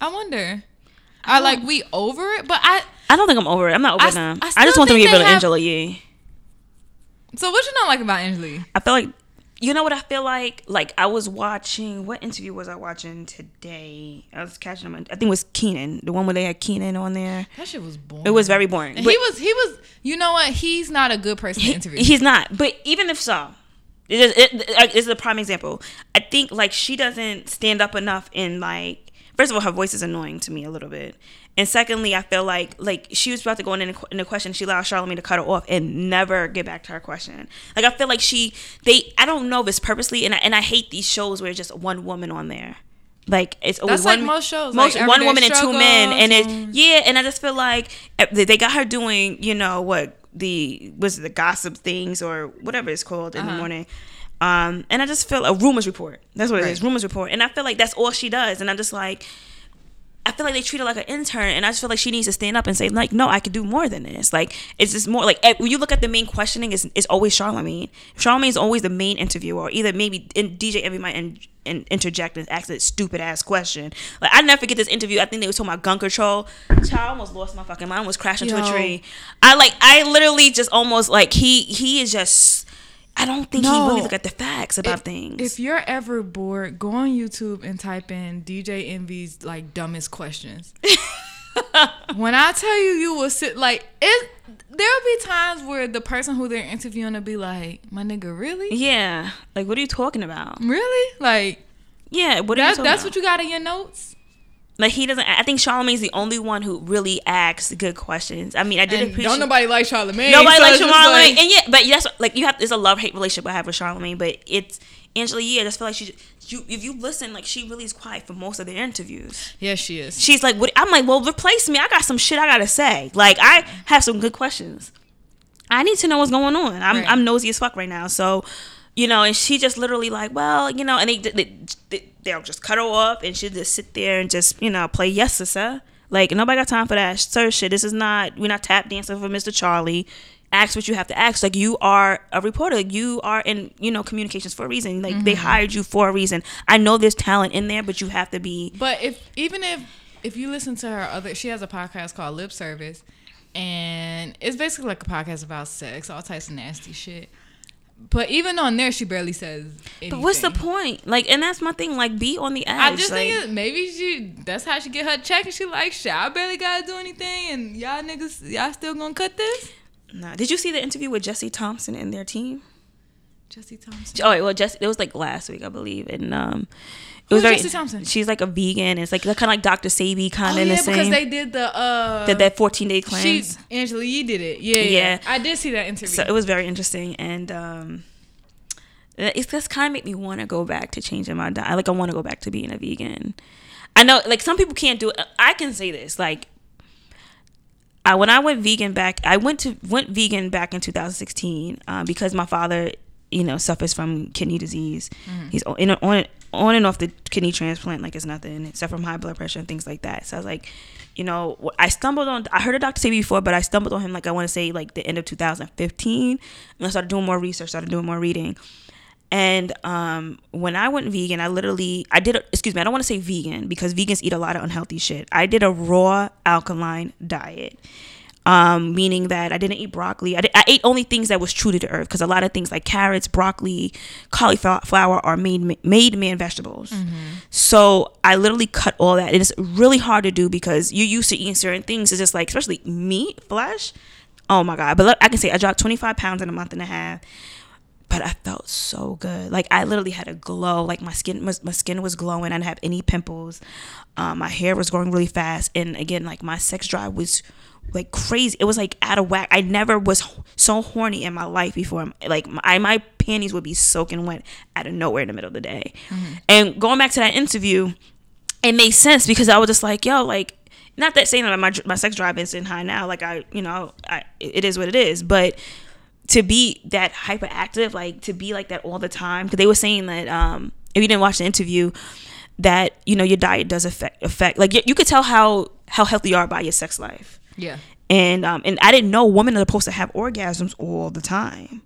I wonder." Are like we over it? But I. I don't think I'm over it. I'm not over I- them. I I, just want them to get rid of Angela Yee. So what you not like about Angela? Yee? I feel like you know what I feel like? Like I was watching what interview was I watching today? I was catching them. I think it was Keenan, the one where they had Keenan on there. That shit was boring. It was very boring. He was. He was. You know what? He's not a good person to interview. he's not. But even if so, it is, it, it, this is a prime example. I think like she doesn't stand up enough in like. First of all, her voice is annoying to me a little bit, and secondly, I feel like like she was about to go in in a, question. She allowed Charlamagne to cut her off and never get back to her question. Like I feel like she they I don't know if it's purposely, and I, and I hate these shows where it's just one woman on there. Like it's always That's like one, most shows, most like one woman and two men, and it yeah, and I just feel like eh, they got her doing, you know, what the was it the gossip things or whatever it's called in the Uh-huh. morning. Um, and I just feel a rumors report. That's what it is, rumors report. And I feel like that's all she does. And I'm just like, I feel like they treat her like an intern, and I just feel like she needs to stand up and say, like, no, I could do more than this. Like, it's just more like when you look at the main questioning, it's, it's always Charlamagne. Charlamagne is always the main interviewer, or either maybe in, DJ Envy might in, in, interject and ask a stupid ass question. Like, I never forget this interview. I think they were talking about gun control. Child I almost lost my fucking mind. I Was crashing into a tree. I like, I literally just almost like he he is just. I don't think he really look at the facts about if, things. If you're ever bored, go on YouTube and type in DJ Envy's like dumbest questions. when I tell you, you will sit like it. There'll be times where the person who they're interviewing will be like, "My nigga, really, yeah, like what are you talking about? really? Like Yeah, what are you that's that's about? what you got in your notes." Like he doesn't. I think Charlamagne's the only one who really asks good questions. I mean, I did And appreciate. don't nobody like Charlamagne. nobody so likes Charlamagne, like- and yeah, but that's like you have. It's a love hate relationship I have with Charlamagne, but it's Angela. Yeah, I just feel like she. You, if you listen, like she really is quiet for most of the interviews. yes, she is. She's like, what? I'm like, well, replace me. I got some shit I gotta say. Like I have some good questions. I need to know what's going on. I'm Right. I'm nosy as fuck right now. So, you know, and she just literally like, well, you know, and they they, they they'll just cut her off, and she'll just sit there and just you know play yes sir. Like nobody got time for that sir shit. This is not we're not tap dancing for Mr. Charlie. Ask what you have to ask. Like you are a reporter. You are in you know communications for a reason. Like Mm-hmm. they hired you for a reason. I know there's talent in there, but you have to be But if even if if you listen to her other, she has a podcast called Lip Service, and it's basically like a podcast about sex, all types of nasty shit. But even on there, she barely says. Anything. But what's the point? Like, and that's my thing. Like, be on the edge. I just like, think it, maybe she that's how she get her check, and she like shit. I barely gotta do anything, and y'all niggas, y'all still gonna cut this? Nah. Did you see the interview with Jesse Thompson and their team? Jesse Thompson. Oh, well, Jesse, it was like last week, I believe, and um, it Who's was very. Jessie Thompson? She's like a vegan. It's like kind of like Dr. Sebi, kind Oh of in yeah, the because they did the uh, did that 14 day she cleanse. Angela Yee did it. Yeah, yeah, Yeah. I did see that interview. So it was very interesting, and um, it's just kind of make me want to go back to changing my diet. Like I want to go back to being a vegan. I know, like some people can't do it. I can say this, like. I, when I went vegan back, I went to went vegan back in 2016 uh, because my father, you know, suffers from kidney disease. He's on, on on and off the kidney transplant like it's nothing. Suffer from high blood pressure and things like that. So I was like, you know, I stumbled on. I heard a doctor say before, but I stumbled on him like I want to say like the end of 2015, and I started doing more research, started doing more reading. And um, when I went vegan, I literally I did a, excuse me, I don't want to say vegan because vegans eat a lot of unhealthy shit. I did a raw alkaline diet. Um, meaning that I didn't eat broccoli. I, did, I ate only things that was true to the earth because a lot of things like carrots, broccoli, cauliflower are made made man vegetables. So I literally cut all that. And it's really hard to do because you're used to eating certain things. It's just like especially meat, flesh. Oh my god! But look, I can say I dropped 25 pounds in a month and a half but I felt so good. Like I literally had a glow. Like my skin was my skin was glowing. I didn't have any pimples. Um, my hair was growing really fast, and again, like my sex drive was like crazy. It was like out of whack. I never was so horny in my life before. Like my my panties would be soaking wet out of nowhere in the middle of the day. And going back to that interview, it made sense because I was just like, yo, like not that saying that my my sex drive isn't high now. Like I, you know, I it is what it is. But to be that hyperactive, like to be like that all the time, because they were saying that um, if you didn't watch the interview, that you know your diet does affect affect like you, you could tell how how healthy you are by your sex life. Yeah. And um, and I didn't know women are supposed to have orgasms all the time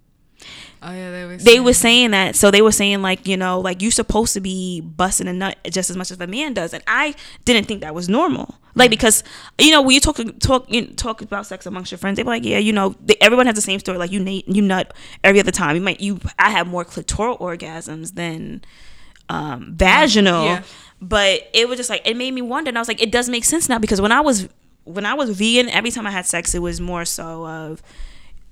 Oh yeah, they were. they were saying that so they were saying like you know like you're supposed to be busting a nut just as much as a man does and i didn't think that was normal like because you know when you talk talk you know, talk about sex amongst your friends they were like yeah you know they, everyone has the same story like you you nut every other time you might you i have more clitoral orgasms than um vaginal Yeah. but it was just like it made me wonder and i was like it does make sense now because when i was when i was vegan every time i had sex it was more so of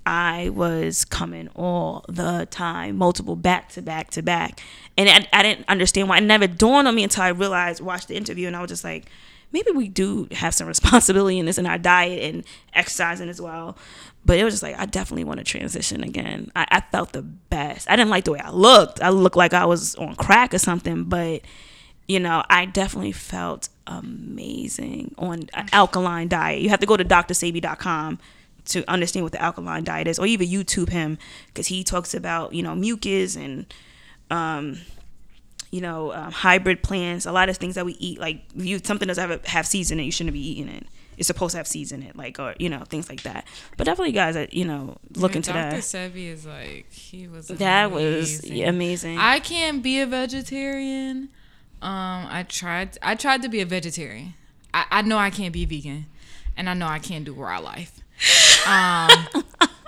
I was coming all the time, multiple back to back to back. And I, I didn't understand why. It never dawned on me until I realized, watched the interview, and I was just like, maybe we do have some responsibility in this in our diet and exercising as well. But it was just like, I definitely want to transition again. I, I felt the best. I didn't like the way I looked. I looked like I was on crack or something, but you know, I definitely felt amazing on an alkaline diet. You have to go to drsebi.com to understand what the alkaline diet is, or even YouTube him because he talks about you know mucus and um, you know um, hybrid plants. A lot of things that we eat, like you something doesn't have have seeds in it, you shouldn't be eating it. It's supposed to have seeds in it, like or you know things like that. But definitely, guys, that you know look into Dr. that. Sebi is like he was. That was amazing. yeah, amazing. I can't be a vegetarian. Um, I tried. I tried to be a vegetarian. I, I know I can't be vegan, and I know I can't do raw life. Um,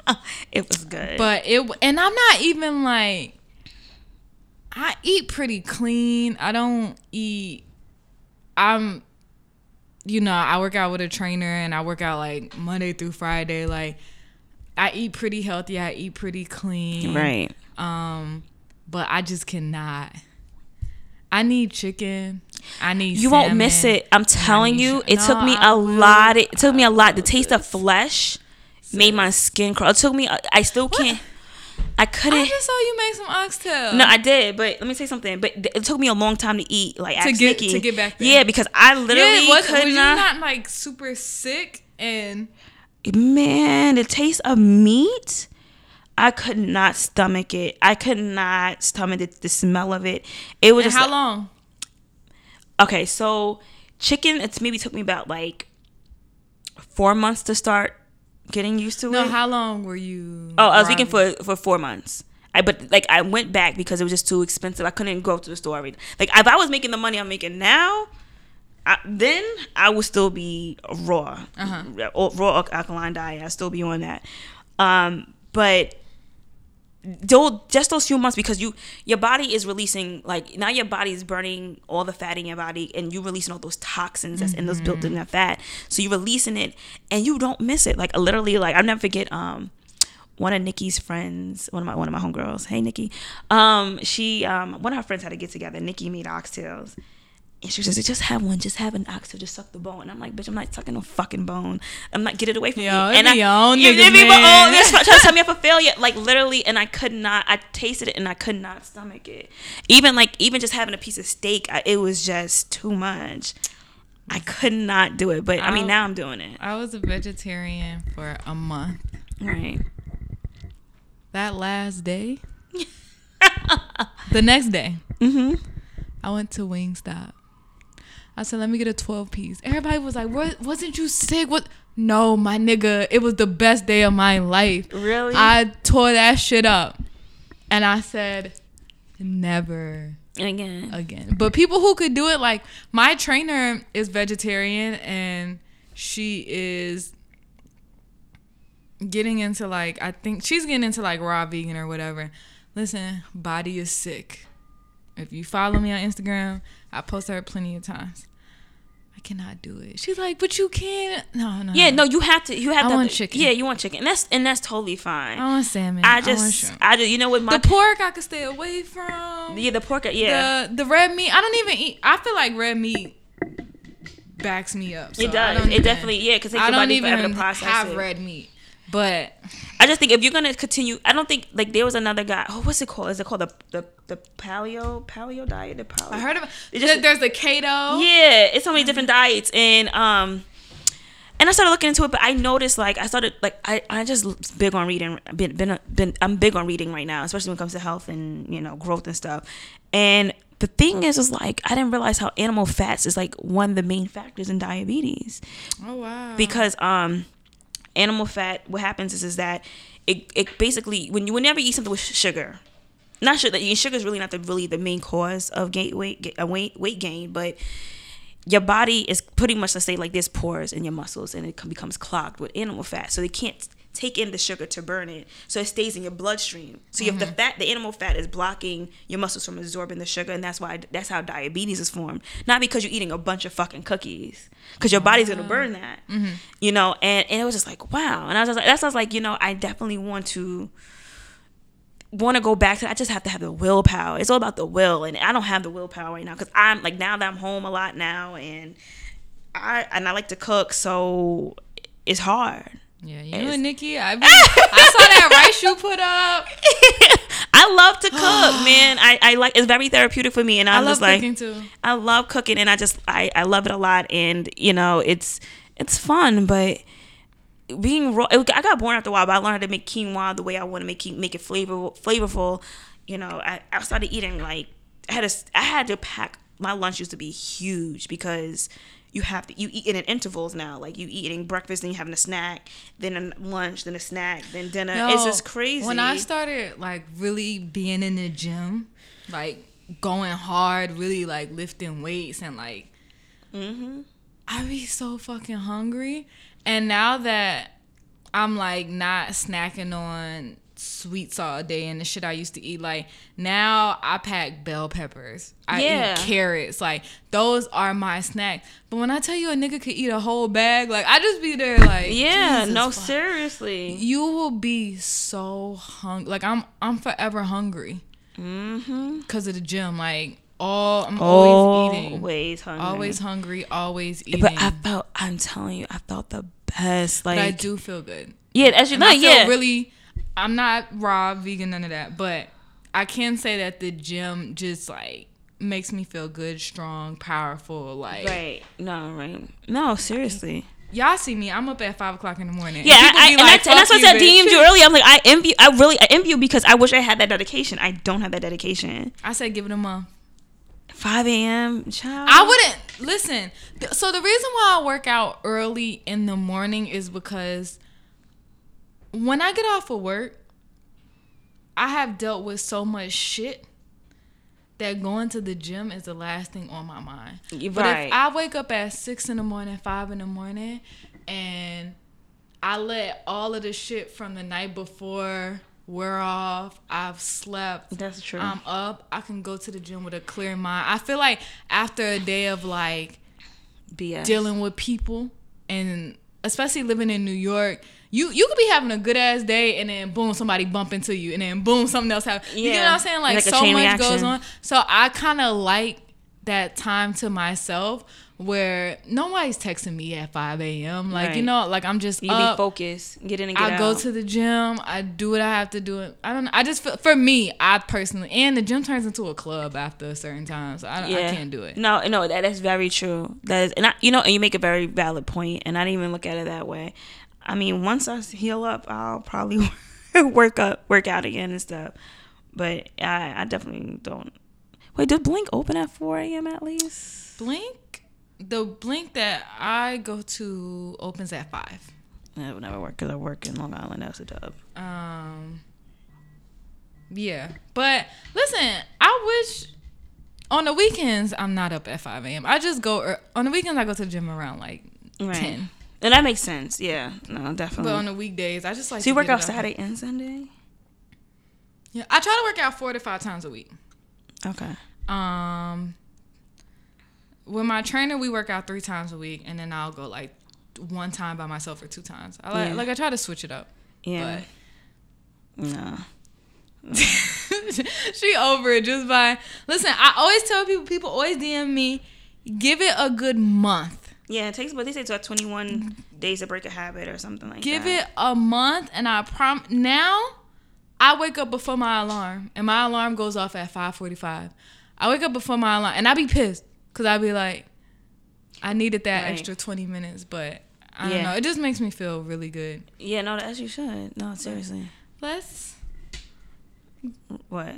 it was good. but it and I'm not even like. I eat pretty clean. I don't eat. I'm, you know, I work out with a trainer, and I work out like Monday through Friday. Like, I eat pretty healthy. I eat pretty clean. right. Um, but I just cannot. I need chicken. I need. You won't miss it. I'm telling you, sh- it No, took me I a will. lot. It took me a lot. The taste of this. flesh made my skin crawl. It took me. I still can't. I I couldn't. I just saw you make some oxtail. no, I did, but let me say something. But it took me a long time to eat. Like To get- Nikki. to get back there. Yeah, because I literally yeah, was, could was not. you not like super sick and Man, the taste of meat. I could not stomach it. I could not stomach the, the smell of it. It was and just how like- long? okay, so chicken, it's maybe took me about like four months to start getting used to No, it. No, how long were you? oh, I was vegan for for four months. I but like I went back because it was just too expensive. I couldn't go to the store. every- Like if I was making the money I'm making now, I, then I would still be raw, Uh-huh. raw, raw alkaline diet. I'd still be on that. Um, but though just those few months because you your body is releasing like now your body is burning all the fat in your body and you releasing all those toxins that's in those built in that fat. So you're releasing it and you don't miss it. Like literally like i'll never forget um one of Nikki's friends, one of my one of my homegirls. Hey Nikki, um, she um one of her friends had to get together. Nikki made oxtails, and she says, "Just have one, just have an oxtail, just suck the bone." And I'm like, "Bitch, I'm not sucking no fucking bone. I'm not get it away from Yo, me." and I, your own you- nigga, be my man. own- trying to set me up for failure, like literally. And I could not. I tasted it, and I could not stomach it. Even like even just having a piece of steak, I, it was just too much. I could not do it, but I mean I'll- now I'm doing it. I was a vegetarian for a month. Right. That last day, the next day, Mm-hmm. I went to Wingstop. I said, "Let me get a 12 piece." Everybody was like, "What? Wasn't you sick? What?" No, my nigga, it was the best day of my life. Really? I tore that shit up, and I said, "Never." Again. again. But people who could do it, like my trainer is vegetarian and she is getting into like I think she's getting into like raw vegan or whatever. Listen, body is sick. If you follow me on Instagram, I posted her plenty of times. I cannot do it. She's like, but you can't. No, no. Yeah, no, you have to. You have I to. want chicken. Yeah, you want chicken, and that's and that's totally fine. I want salmon. I want just, shrimp. I just, you know what, my the pork I could stay away from. yeah, the pork, yeah, The the red meat. I don't even eat. I feel like red meat backs me up. so it does. It even- definitely, yeah, because I don't even have it. red meat, but I just think if you're gonna continue, I don't think like there was another guy. Oh, what's it called? Is it called the the, the paleo paleo diet? The paleo. I heard of It just- there's the keto. Yeah, it's so many different diets, and um, and I started looking into it, but I noticed like I started like I I just big on reading. Been been been I'm big on reading right now, especially when it comes to health and you know growth and stuff. And the thing is, is like I didn't realize how animal fats is like one of the main factors in diabetes Oh wow. because um animal fat what happens is is that it, it basically when you whenever you eat something with sugar not sure that sugar is really not the really the main cause of gain weight uh, weight weight gain but your body is pretty much let's say like there's pores in your muscles and it becomes clogged with animal fat so they can't take in the sugar to burn it so it stays in your bloodstream. So you have the mm-hmm. fat the animal fat is blocking your muscles from absorbing the sugar and that's why that's how diabetes is formed. Not because you're eating a bunch of fucking cookies because your body's gonna burn that mm-hmm. you know and, and it was just like wow. And i was just like that's I was like you know i definitely want to want to go back to I just have to have the willpower. It's all about the will and I don't have the willpower right now cuz I'm like now that I'm home a lot now and I and I like to cook so it's hard. Yeah, you and Nikki, I, be, I saw that rice you put up. I love to cook, man. I, I like it's very therapeutic for me and I I'm love just like cooking too. I love cooking and I just I, I love it a lot and you know it's it's fun but being raw it, I got bored after a while but I learned how to make quinoa the way I want to make it make it flavorful flavorful you know I, I started eating like I had a I had to pack my lunch used to be huge because you have to you eat it in intervals now like you eating breakfast then you having a snack then a lunch then a snack then dinner it's just crazy When I started like really being in the gym, like going hard, really like lifting weights and like, Mm-hmm. I be so fucking hungry. And now that I'm like not snacking on sweets all day and the shit I used to eat, like now I pack bell peppers. I Yeah. eat carrots. Like those are my snacks. But when I tell you a nigga could eat a whole bag, like I just be there like yeah Jesus no fuck seriously you will be so hungry. Like I'm, I'm forever hungry mm-hmm because of the gym. Like all, I'm always eating, always hungry always hungry, always eating. But I felt, I'm telling you, I felt the best. Like, But I do feel good. yeah, as you know, I feel yeah, really. I'm not raw, vegan, none of that. But I can say that the gym just like makes me feel good, strong, powerful. Like right. No, right. No, seriously. y'all see me, I'm up at five o'clock in the morning. Yeah, And I, be and, that's, and that's "Fuck what I said. DM'd you earlier. I'm like, I envy. I really, I envy you because I wish I had that dedication. I don't have that dedication. I said give it a month. 5 a.m. Child. I wouldn't listen. th- So the reason why I work out early in the morning is because when I get off of work, I have dealt with so much shit that going to the gym is the last thing on my mind. You're But if I wake up at six in the morning, five in the morning, and I let all of the shit from the night before wear off, I've slept, That's true. I'm up, I can go to the gym with a clear mind. I feel like after a day of like BS. dealing with people and especially living in New York, you you could be having a good ass day and then boom somebody bump into you and then boom something else happens. You get what I'm saying? Like, Like so much reaction. goes on. So I kind of like that time to myself where nobody's texting me at 5 a.m. Like you know, like I'm just You up. be focused. Get in and get I out. go to the gym. I do what I have to do. I don't. know. I just feel, for me, I personally, and the gym turns into a club after a certain time, so I, don't, I can't do it. No, no, that, that's very true. That is, and I, you know, and you make a very valid point, and I didn't even look at it that way. I mean, once I heal up, I'll probably work up, work out again and stuff. But I, I definitely don't. Wait, did Blink open at four a.m. at least? Blink, the blink that I go to opens at five. That would never work because I work in Long Island. That's a dub. Um, yeah, but listen, I wish on the weekends I'm not up at five a.m. I just go ear- on the weekends. I go to the gym around like Right. ten, And that makes sense. Yeah, no, definitely. but on the weekdays I just like. so you work out Saturday and Sunday? Yeah, I try to work out four to five times a week. Okay. Um, with my trainer, we work out three times a week, and then I'll go like one time by myself or two times. I like Yeah. like I try to switch it up. Yeah. No. But she over it just by listen. I always tell people. People always DM me. Give it a good month. Yeah, it takes, but they say it's about 21 mm-hmm. days to break a habit or something like Give that. Give it a month, and I prom. Now, I wake up before my alarm, and my alarm goes off at five forty-five. I wake up before my alarm, and I be pissed because I be like, I needed that Right. extra twenty minutes, but I don't know. It just makes me feel really good. Yeah, no, as you should. No, seriously. Let's. What?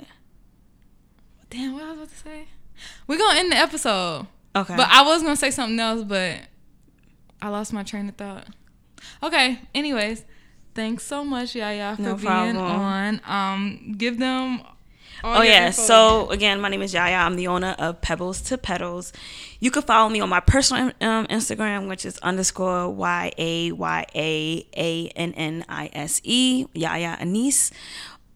Damn, what I was about to say. We're gonna end the episode. Okay. But I was gonna say something else, but I lost my train of thought. Okay. Anyways, thanks so much, Yaya, for No being on. Um, give them. Oh yeah. info So again, my name is Yaya. I'm the owner of Pebbles to Petals. You can follow me on my personal um, Instagram, which is underscore y a y a a n n i s e Yaya Anise,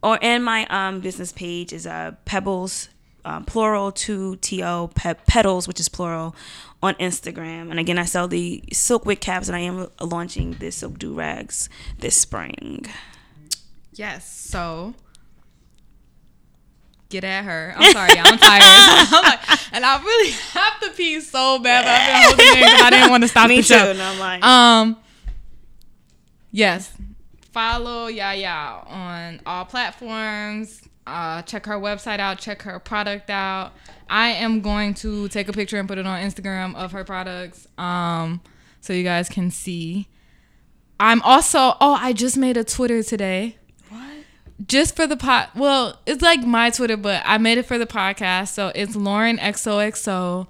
or and my um, business page is uh, Pebbles um, plural two t o pe- petals, which is plural, on Instagram. And again, I sell the silk wig caps, and I am launching the silk do rags this spring. Yes. So get at her. I'm sorry, y'all. I'm tired. I'm like, and I really have to pee so bad, I've been holding because I didn't want to stop Me the too. show. No, I'm lying. Um. Yes. Follow Yaya on all platforms. Uh, check her website out. Check her product out. I am going to take a picture and put it on Instagram of her products. Um, so you guys can see. I'm also. Oh, I just made a Twitter today what? just for the pod. Well, it's like my Twitter, but I made it for the podcast. So it's Lauren XOXO.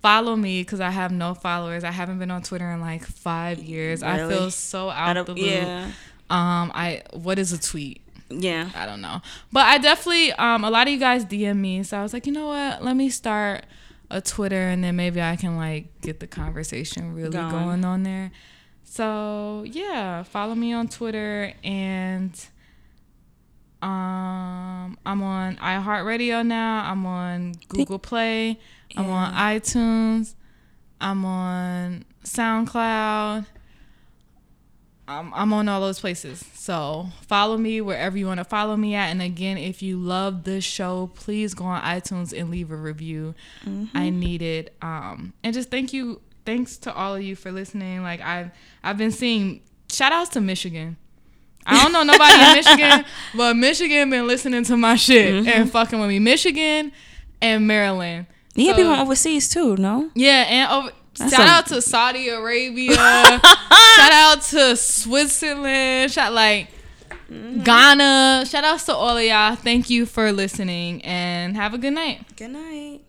Follow me because I have no followers. I haven't been on Twitter in like five years. I feel so out, Out the of loop. yeah, Um, I what is a tweet? Yeah. I don't know, but I definitely um a lot of you guys DM me, so I was like, you know what? Let me start a Twitter, and then maybe I can like get the conversation really Going. going on there. So yeah, follow me on Twitter and um I'm on iHeartRadio now. I'm on Google Play. I'm on iTunes. I'm on SoundCloud. I'm, I'm on all those places. So follow me wherever you want to follow me at. And again, if you love this show, please go on iTunes and leave a review. I need it. Um, and just thank you. Thanks to all of you for listening. Like I've I've been seeing shout outs to Michigan. I don't know nobody in Michigan, but Michigan been listening to my shit and fucking with me. Michigan and Maryland. You have So- people overseas too, no? yeah, and over, That's shout a- out to Saudi Arabia. shout out to Switzerland. Shout like mm-hmm. Ghana. Shout outs to all of y'all. Thank you for listening and have a good night. Good night.